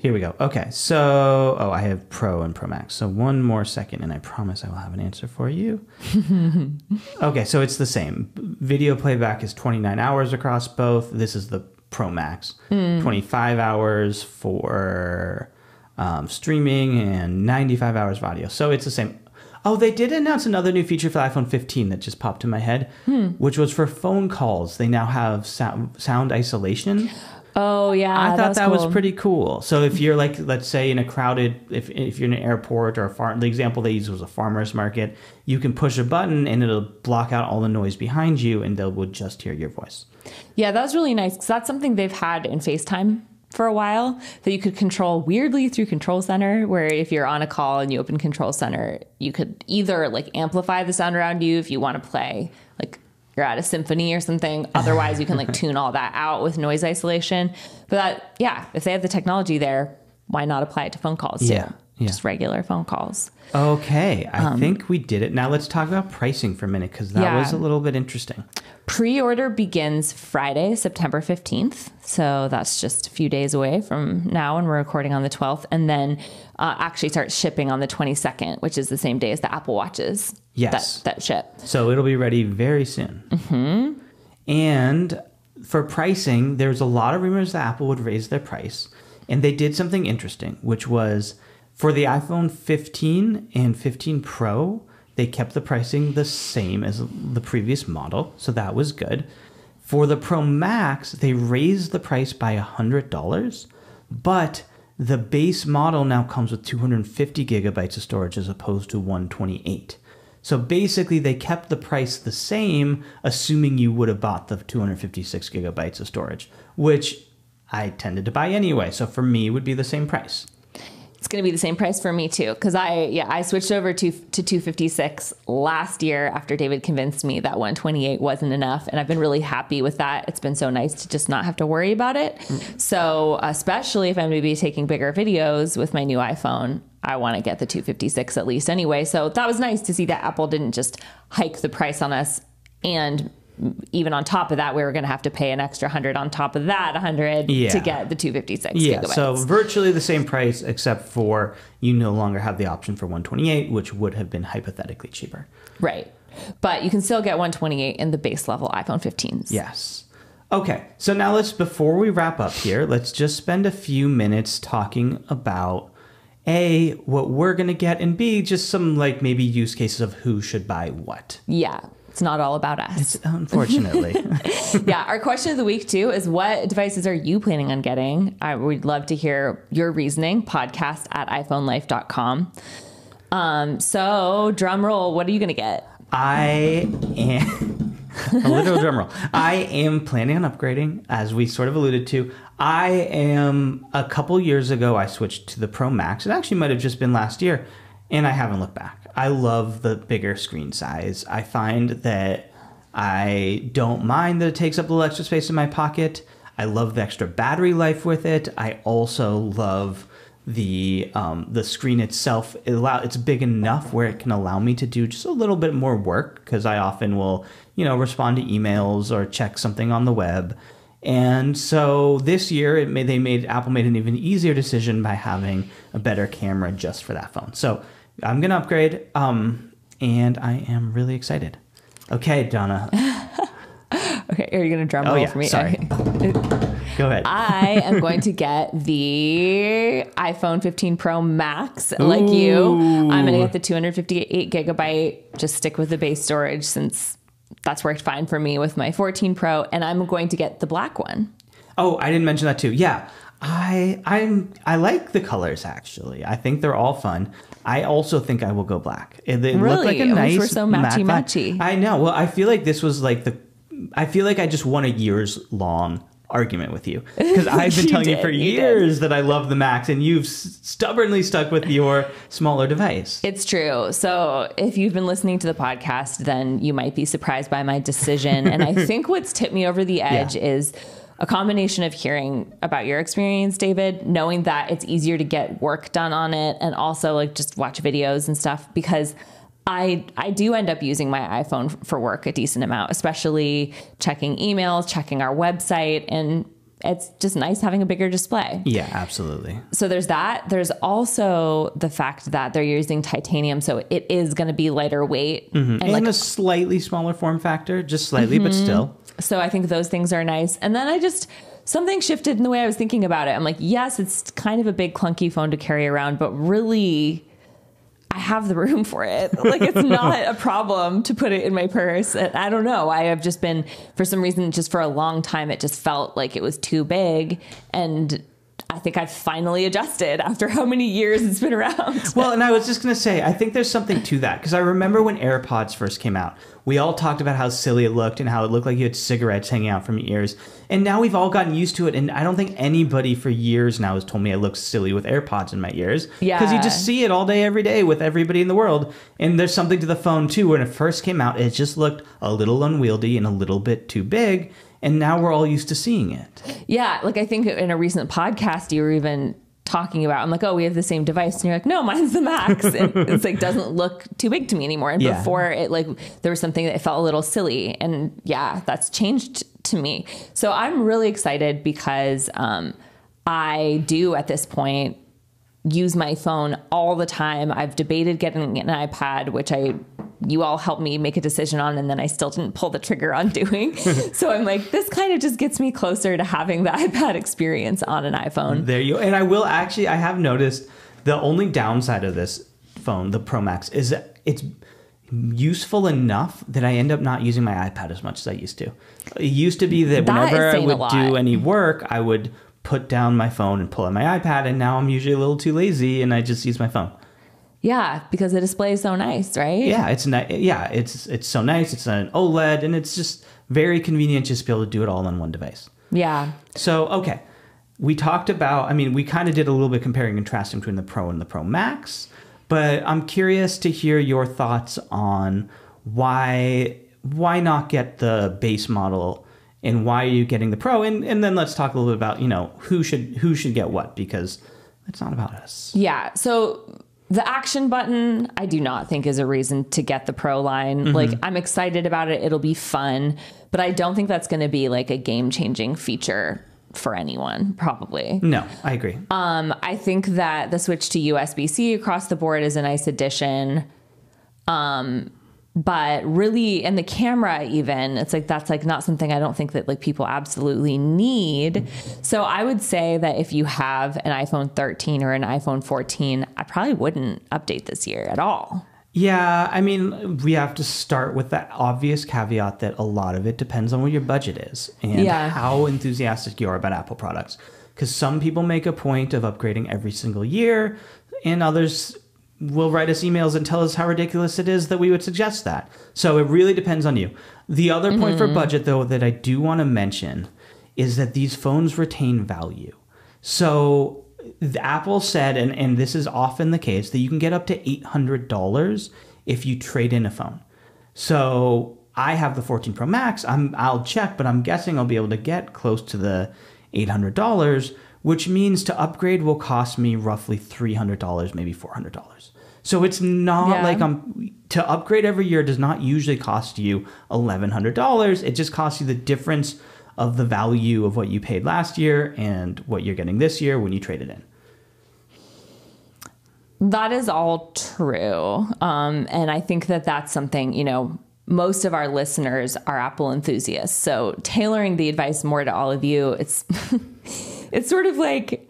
Speaker 2: Here we go. Okay, so oh, I have Pro and Pro Max. So one more second, and I promise I will have an answer for you. okay, so it's the same. Video playback is 29 hours across both. This is the Pro Max. 25 hours for um, streaming and 95 hours of audio. So it's the same. Oh, they did announce another new feature for the iPhone 15 that just popped in my head, which was for phone calls. They now have sound, sound isolation.
Speaker 1: Oh yeah,
Speaker 2: I thought that was,
Speaker 1: cool.
Speaker 2: pretty cool. So if you're like, let's say in a crowded, if, if you're in an airport or a farm, the example they used was a farmer's market, you can push a button and it'll block out all the noise behind you and they will just hear your voice.
Speaker 1: Yeah, that was really nice because that's something they've had in FaceTime for a while that you could control weirdly through Control Center. Where if you're on a call and you open Control Center, you could either like amplify the sound around you if you want to play like you're at a symphony or something. Otherwise, you can like tune all that out with noise isolation. But that, yeah, if they have the technology there, why not apply it to phone calls too?
Speaker 2: Yeah.
Speaker 1: Just regular phone calls.
Speaker 2: Okay, I think we did it. Now let's talk about pricing for a minute because that
Speaker 1: Um, Yeah.
Speaker 2: was a little bit interesting.
Speaker 1: Pre order begins Friday, September 15th. So that's just a few days away from now, and we're recording on the 12th. And then uh, actually starts shipping on the 22nd, which is the same day as the Apple Watches
Speaker 2: Yes.
Speaker 1: that, that ship.
Speaker 2: So it'll be ready very soon. Mm-hmm. And for pricing, there's a lot of rumors that Apple would raise their price. And they did something interesting, which was for the iPhone 15 and 15 Pro, they kept the pricing the same as the previous model. So that was good. For the Pro Max, they raised the price by $100, but the base model now comes with 250 gigabytes of storage as opposed to 128. So basically, they kept the price the same, assuming you would have bought the 256 gigabytes of storage, which I tended to buy anyway. So for me, would be the same price.
Speaker 1: It's going to be the same price for me too, because I yeah I switched over to to 256 last year after David convinced me that 128 wasn't enough, and I've been really happy with that. It's been so nice to just not have to worry about it. Mm. So especially if I'm going to be taking bigger videos with my new iPhone, I want to get the 256 at least anyway. So that was nice to see that Apple didn't just hike the price on us and even on top of that, we were going to have to pay an extra hundred on top of that hundred
Speaker 2: Yeah.
Speaker 1: to get the 256
Speaker 2: Yeah,
Speaker 1: gigabytes.
Speaker 2: so virtually the same price, except for you no longer have the option for 128, which would have been hypothetically cheaper.
Speaker 1: Right. But you can still get 128 in the base level iPhone 15s.
Speaker 2: Yes. Okay, so now let's, before we wrap up here, let's just spend a few minutes talking about A, what we're going to get, and B, just some like maybe use cases of who should buy what.
Speaker 1: Yeah. It's not all about us.
Speaker 2: Unfortunately.
Speaker 1: yeah. Our question of the week, too, is what devices are you planning on getting? I would love to hear your reasoning. Podcast at iPhoneLife.com. Um, so, drum roll, what are you going to get?
Speaker 2: I am a literal drum roll. I am planning on upgrading, as we sort of alluded to. I am a couple years ago. I switched to the Pro Max. It actually might have just been last year, and I haven't looked back. I love the bigger screen size. I find that I don't mind that it takes up a little extra space in my pocket. I love the extra battery life with it. I also love the um, the screen itself. It allow it's big enough where it can allow me to do just a little bit more work because I often will you know respond to emails or check something on the web. And so this year, it made, they made Apple made an even easier decision by having a better camera just for that phone. So I'm gonna upgrade, um, and I am really excited. Okay, Donna.
Speaker 1: Okay. Are you going to drum
Speaker 2: Oh
Speaker 1: roll
Speaker 2: yeah,
Speaker 1: for me?
Speaker 2: sorry.
Speaker 1: Okay.
Speaker 2: Go ahead.
Speaker 1: I am going to get the iPhone 15 Pro Max like you. I'm going to get the 258 gigabyte, just stick with the base storage since that's worked fine for me with my 14 Pro. And I'm going to get the black one.
Speaker 2: Oh, I didn't mention that too. Yeah. I I'm I like the colors actually. I think they're all fun. I also think I will go black. They look
Speaker 1: Really?
Speaker 2: like a nice
Speaker 1: we're so matchy matchy.
Speaker 2: I know. Well, I feel like this was like the I feel like I just won a years long argument with you because I've been telling you for
Speaker 1: you did.
Speaker 2: years that I love the Max and you've s- stubbornly stuck with your smaller device.
Speaker 1: It's true. So if you've been listening to the podcast, then you might be surprised by my decision. and I think what's tipped me over the edge is a combination of hearing about your experience, David, knowing that it's easier to get work done on it, and also like just watch videos and stuff because. I, I do end up using my iPhone for work a decent amount, especially checking emails, checking our website, and it's just nice having a bigger display
Speaker 2: Yeah, absolutely.
Speaker 1: so there's that. There's also the fact that they're using titanium, so it is going to be lighter weight. And
Speaker 2: And
Speaker 1: like,
Speaker 2: a slightly smaller form factor, just slightly, but
Speaker 1: Mm-hmm.
Speaker 2: still.
Speaker 1: So I think those things are nice. And then I just something shifted in the way I was thinking about it. I'm like, yes, it's kind of a big clunky phone to carry around, but really I have the room for it. Like it's not a problem to put it in my purse. I don't know. I have just been for some reason just for a long time it just felt like it was too big and I think I've finally adjusted after how many years it's been around.
Speaker 2: Well, and I was just going to say, I think there's something to that because I remember when AirPods first came out, we all talked about how silly it looked and how it looked like you had cigarettes hanging out from your ears. And now we've all gotten used to it. And I don't think anybody for years now has told me I look silly with AirPods in my ears. Yeah. Because you just see it all day, every day with everybody in the world. And there's something to the phone too. When it first came out, it just looked a little unwieldy and a little bit too big. And now we're all used to seeing it.
Speaker 1: Yeah, like I think in a recent podcast you were even talking about. I'm like, oh, we have the same device, and you're like, no, mine's the Max. And it's like doesn't look too big to me anymore. And
Speaker 2: Yeah.
Speaker 1: before it, like there was something that felt a little silly, and yeah, that's changed to me. So I'm really excited because um, I do at this point use my phone all the time. I've debated getting an iPad, which I you all helped me make a decision on and then I still didn't pull the trigger on doing. so I'm like this kind of just gets me closer to having the iPad experience on an iPhone.
Speaker 2: There you And I will actually, I have noticed the only downside of this phone, the Pro Max, is that it's useful enough that I end up not using my iPad as much as I used to. It used to be that,
Speaker 1: That
Speaker 2: whenever I would do any work, I would put down my phone and pull out my iPad, and now I'm usually a little too lazy and I just use my phone.
Speaker 1: Yeah, because the display is so nice, right?
Speaker 2: Yeah, it's ni- yeah, it's it's so nice. It's an OLED, and it's just very convenient just to be able to do it all on one device.
Speaker 1: Yeah.
Speaker 2: So, okay. We talked about, I mean, we kind of did a little bit comparing and contrasting between the Pro and the Pro Max, but I'm curious to hear your thoughts on why why not get the base model and why are you getting the Pro and and then let's talk a little bit about, you know, who should who should get what because it's not about us.
Speaker 1: Yeah. So the action button, I do not think is a reason to get the pro line.
Speaker 2: Mm-hmm.
Speaker 1: Like, I'm excited about it. It'll be fun, but I don't think that's going to be like a game changing feature for anyone, probably.
Speaker 2: No, I agree.
Speaker 1: Um, I think that the switch to USB C across the board is a nice addition. Um, but really, and the camera, even it's like that's like not something I don't think that like people absolutely need. So I would say that if you have an iPhone 13 or an iPhone 14, I probably wouldn't update this year at all.
Speaker 2: Yeah, I mean, we have to start with that obvious caveat that a lot of it depends on what your budget is and
Speaker 1: Yeah.
Speaker 2: how enthusiastic you are about Apple products. Because some people make a point of upgrading every single year, and others will write us emails and tell us how ridiculous it is that we would suggest that. So it really depends on you. The other point for mm-hmm. budget, though, that I do want to mention is that these phones retain value. So the Apple said, and, and this is often the case, that you can get up to $800 if you trade in a phone. So I have the 14 Pro Max. I'm I'll check, but I'm guessing I'll be able to get close to the $800, which means to upgrade will cost me roughly $300, maybe $400. So it's not
Speaker 1: Yeah.
Speaker 2: like I'm to upgrade every year does not usually cost you $1100. It just costs you the difference of the value of what you paid last year and what you're getting this year when you trade it in.
Speaker 1: That is all true. Um, and I think that that's something, you know, most of our listeners are Apple enthusiasts. So tailoring the advice more to all of you, it's it's sort of like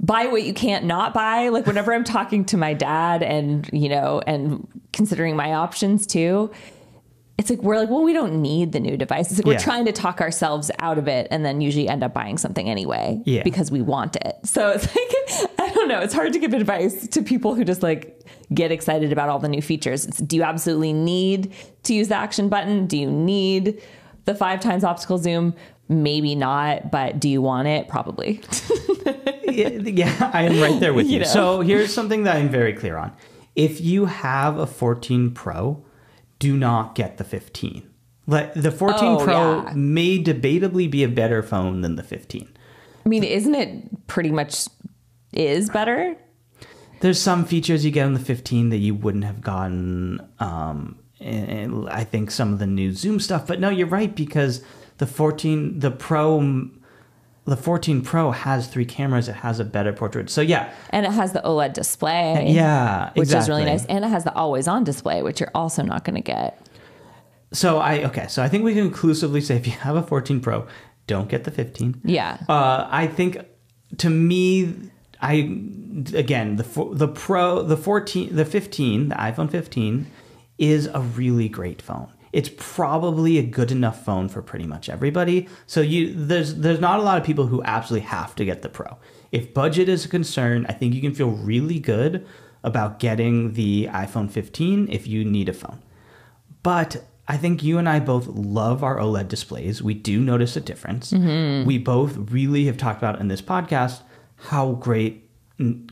Speaker 1: buy what you can't not buy. Like whenever I'm talking to my dad and, you know, and considering my options too, it's like we're like, well, we don't need the new device. It's like
Speaker 2: Yeah.
Speaker 1: we're trying to talk ourselves out of it and then usually end up buying something anyway
Speaker 2: Yeah.
Speaker 1: because we want it. So it's like I don't know, it's hard to give advice to people who just like get excited about all the new features. It's, do you absolutely need to use the action button? Do you need the five times optical zoom? Maybe not, but do you want it? Probably.
Speaker 2: yeah, yeah, I am right there with you.
Speaker 1: You know.
Speaker 2: So here's something that I'm very clear on. If you have a 14 Pro, do not get the 15. Like the 14
Speaker 1: Oh,
Speaker 2: Pro
Speaker 1: yeah.
Speaker 2: may debatably be a better phone than the 15.
Speaker 1: I mean, isn't it pretty much is better?
Speaker 2: There's some features you get on the 15 that you wouldn't have gotten. Um, and, and I think some of the new Zoom stuff. But no, you're right because the 14, the Pro, the 14 Pro has three cameras. It has a better portrait. So yeah,
Speaker 1: And it has the OLED display.
Speaker 2: yeah,
Speaker 1: Which is really nice. And it has the always on display, which you're also not going to get.
Speaker 2: So I okay, so I think we can conclusively say if you have a 14 Pro, don't get the 15.
Speaker 1: Yeah.
Speaker 2: Uh, I think to me, I again the the Pro, the 14, the 15, the iPhone 15 is a really great phone. It's probably a good enough phone for pretty much everybody. So you there's there's not a lot of people who absolutely have to get the Pro. If budget is a concern, I think you can feel really good about getting the iPhone 15 if you need a phone. But I think you and I both love our OLED displays. We do notice a difference. Mm-hmm. We both really have talked about in this podcast how great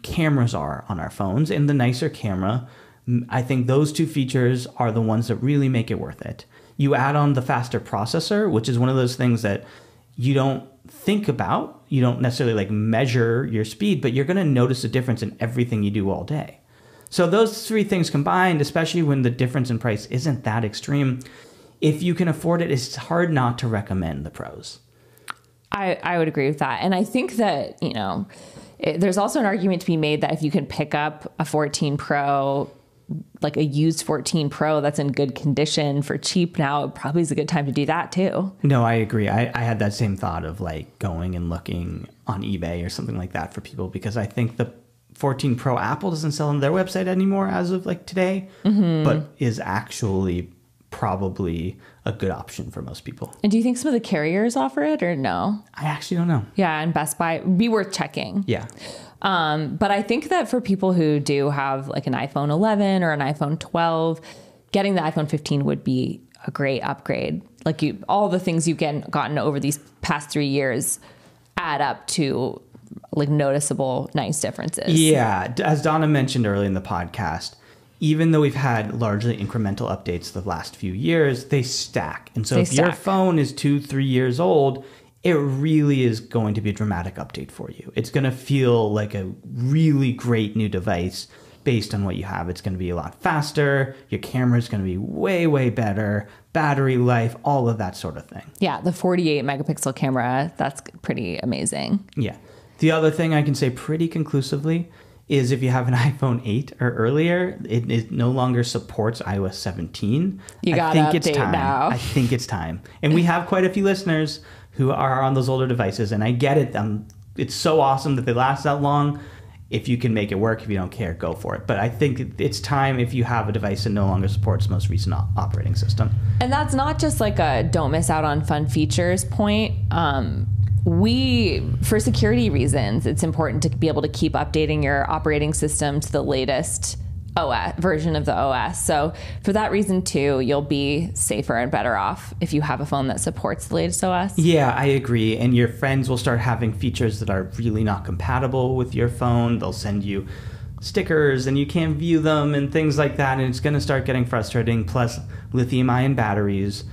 Speaker 2: cameras are on our phones. And the nicer camera, I think those two features are the ones that really make it worth it. You add on the faster processor, which is one of those things that you don't think about. You don't necessarily like measure your speed, but you're going to notice a difference in everything you do all day. So those three things combined, especially when the difference in price isn't that extreme, if you can afford it, it's hard not to recommend the pros.
Speaker 1: I, I would agree with that. And I think that, you know, it, there's also an argument to be made that if you can pick up a 14 Pro, like a used 14 Pro that's in good condition for cheap now, it probably is a good time to do that too.
Speaker 2: No, I agree. I, I had that same thought of like going and looking on eBay or something like that for people because I think the 14 Pro Apple doesn't sell on their website anymore as of like today, mm-hmm. but is actually probably a good option for most people.
Speaker 1: And do you think some of the carriers offer it or no?
Speaker 2: I actually don't know.
Speaker 1: Yeah, and Best Buy be worth checking.
Speaker 2: Yeah.
Speaker 1: Um, but I think that for people who do have like an iPhone 11 or an iPhone 12, getting the iPhone 15 would be a great upgrade. Like you, all the things you've get, gotten over these past three years add up to like noticeable nice differences.
Speaker 2: Yeah, as Donna mentioned early in the podcast, even though we've had largely incremental updates the last few years, they stack. And so
Speaker 1: They
Speaker 2: if your phone is two, three years old, it really is going to be a dramatic update for you. It's going to feel like a really great new device based on what you have. It's going to be a lot faster. Your camera is going to be way, way better. Battery life, all of that sort of thing.
Speaker 1: Yeah, the 48 megapixel camera, that's pretty amazing.
Speaker 2: Yeah. The other thing I can say pretty conclusively is if you have an iPhone 8 or earlier, it, it no longer supports iOS 17.
Speaker 1: You
Speaker 2: I
Speaker 1: gotta
Speaker 2: think it's time.
Speaker 1: now.
Speaker 2: I think it's time. And we have quite a few listeners who are on those older devices, and I get it. Um, it's so awesome that they last that long. If you can make it work, if you don't care, go for it. But I think it's time if you have a device that no longer supports most recent op- operating system.
Speaker 1: And that's not just like a don't miss out on fun features point. Um, we, for security reasons, it's important to be able to keep updating your operating system to the latest OS version of the OS. So for that reason too, you'll be safer and better off if you have a phone that supports the latest OS.
Speaker 2: Yeah, I agree. And your friends will start having features that are really not compatible with your phone. They'll send you stickers and you can't view them and things like that. And it's going to start getting frustrating. Plus, lithium ion batteries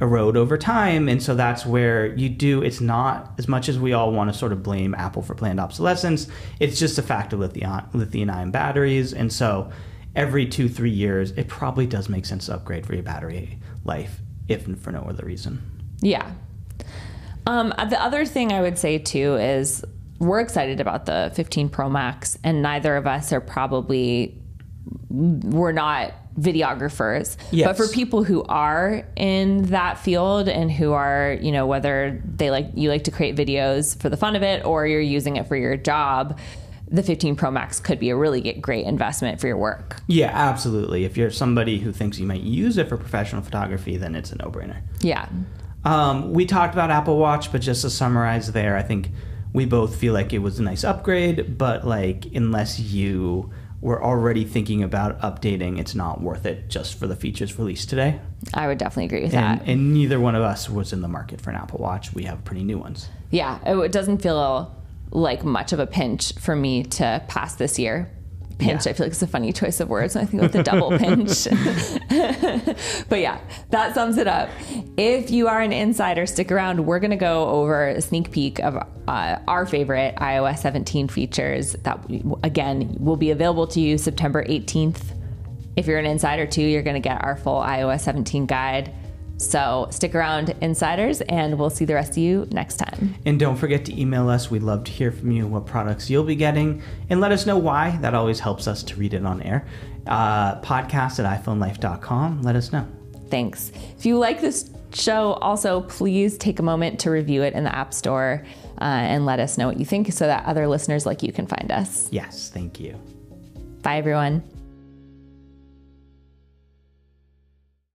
Speaker 2: erode over time. And so that's where you do, it's not as much as we all want to sort of blame Apple for planned obsolescence, it's just a fact of lithium lithium ion batteries. And so every two, three years, it probably does make sense to upgrade for your battery life, if for no other reason.
Speaker 1: Yeah. Um, the other thing I would say too is we're excited about the 15 Pro Max, and neither of us are probably we're not videographers.
Speaker 2: Yes.
Speaker 1: But for people who are in that field and who are, you know, whether they like you like to create videos for the fun of it or you're using it for your job, the 15 Pro Max could be a really great investment for your work.
Speaker 2: Yeah, absolutely. If you're somebody who thinks you might use it for professional photography, then it's a no-brainer.
Speaker 1: Yeah.
Speaker 2: Um, we talked about Apple Watch, but just to summarize there, I think we both feel like it was a nice upgrade, but like unless you were already thinking about updating, it's not worth it just for the features released today.
Speaker 1: I would definitely agree with
Speaker 2: And,
Speaker 1: that.
Speaker 2: and neither one of us was in the market for an Apple Watch. We have pretty new ones.
Speaker 1: Yeah, it, it doesn't feel like much of a pinch for me to pass this year. Pinch,
Speaker 2: Yeah.
Speaker 1: I feel like it's a funny choice of words when I think about the double pinch. but yeah, that sums it up. If you are an insider, stick around. We're going to go over a sneak peek of uh, our favorite iOS 17 features that, again, will be available to you September 18th. If you're an insider too, you're going to get our full iOS 17 guide. So stick around, insiders, and we'll see the rest of you next time.
Speaker 2: And don't forget to email us. We'd love to hear from you what products you'll be getting and let us know why. That always helps us to read it on air. Uh, podcast at iPhoneLife.com. Let us know.
Speaker 1: Thanks. If you like this show, also please take a moment to review it in the App Store uh, and let us know what you think so that other listeners like you can find us.
Speaker 2: Yes, thank you.
Speaker 1: Bye, everyone.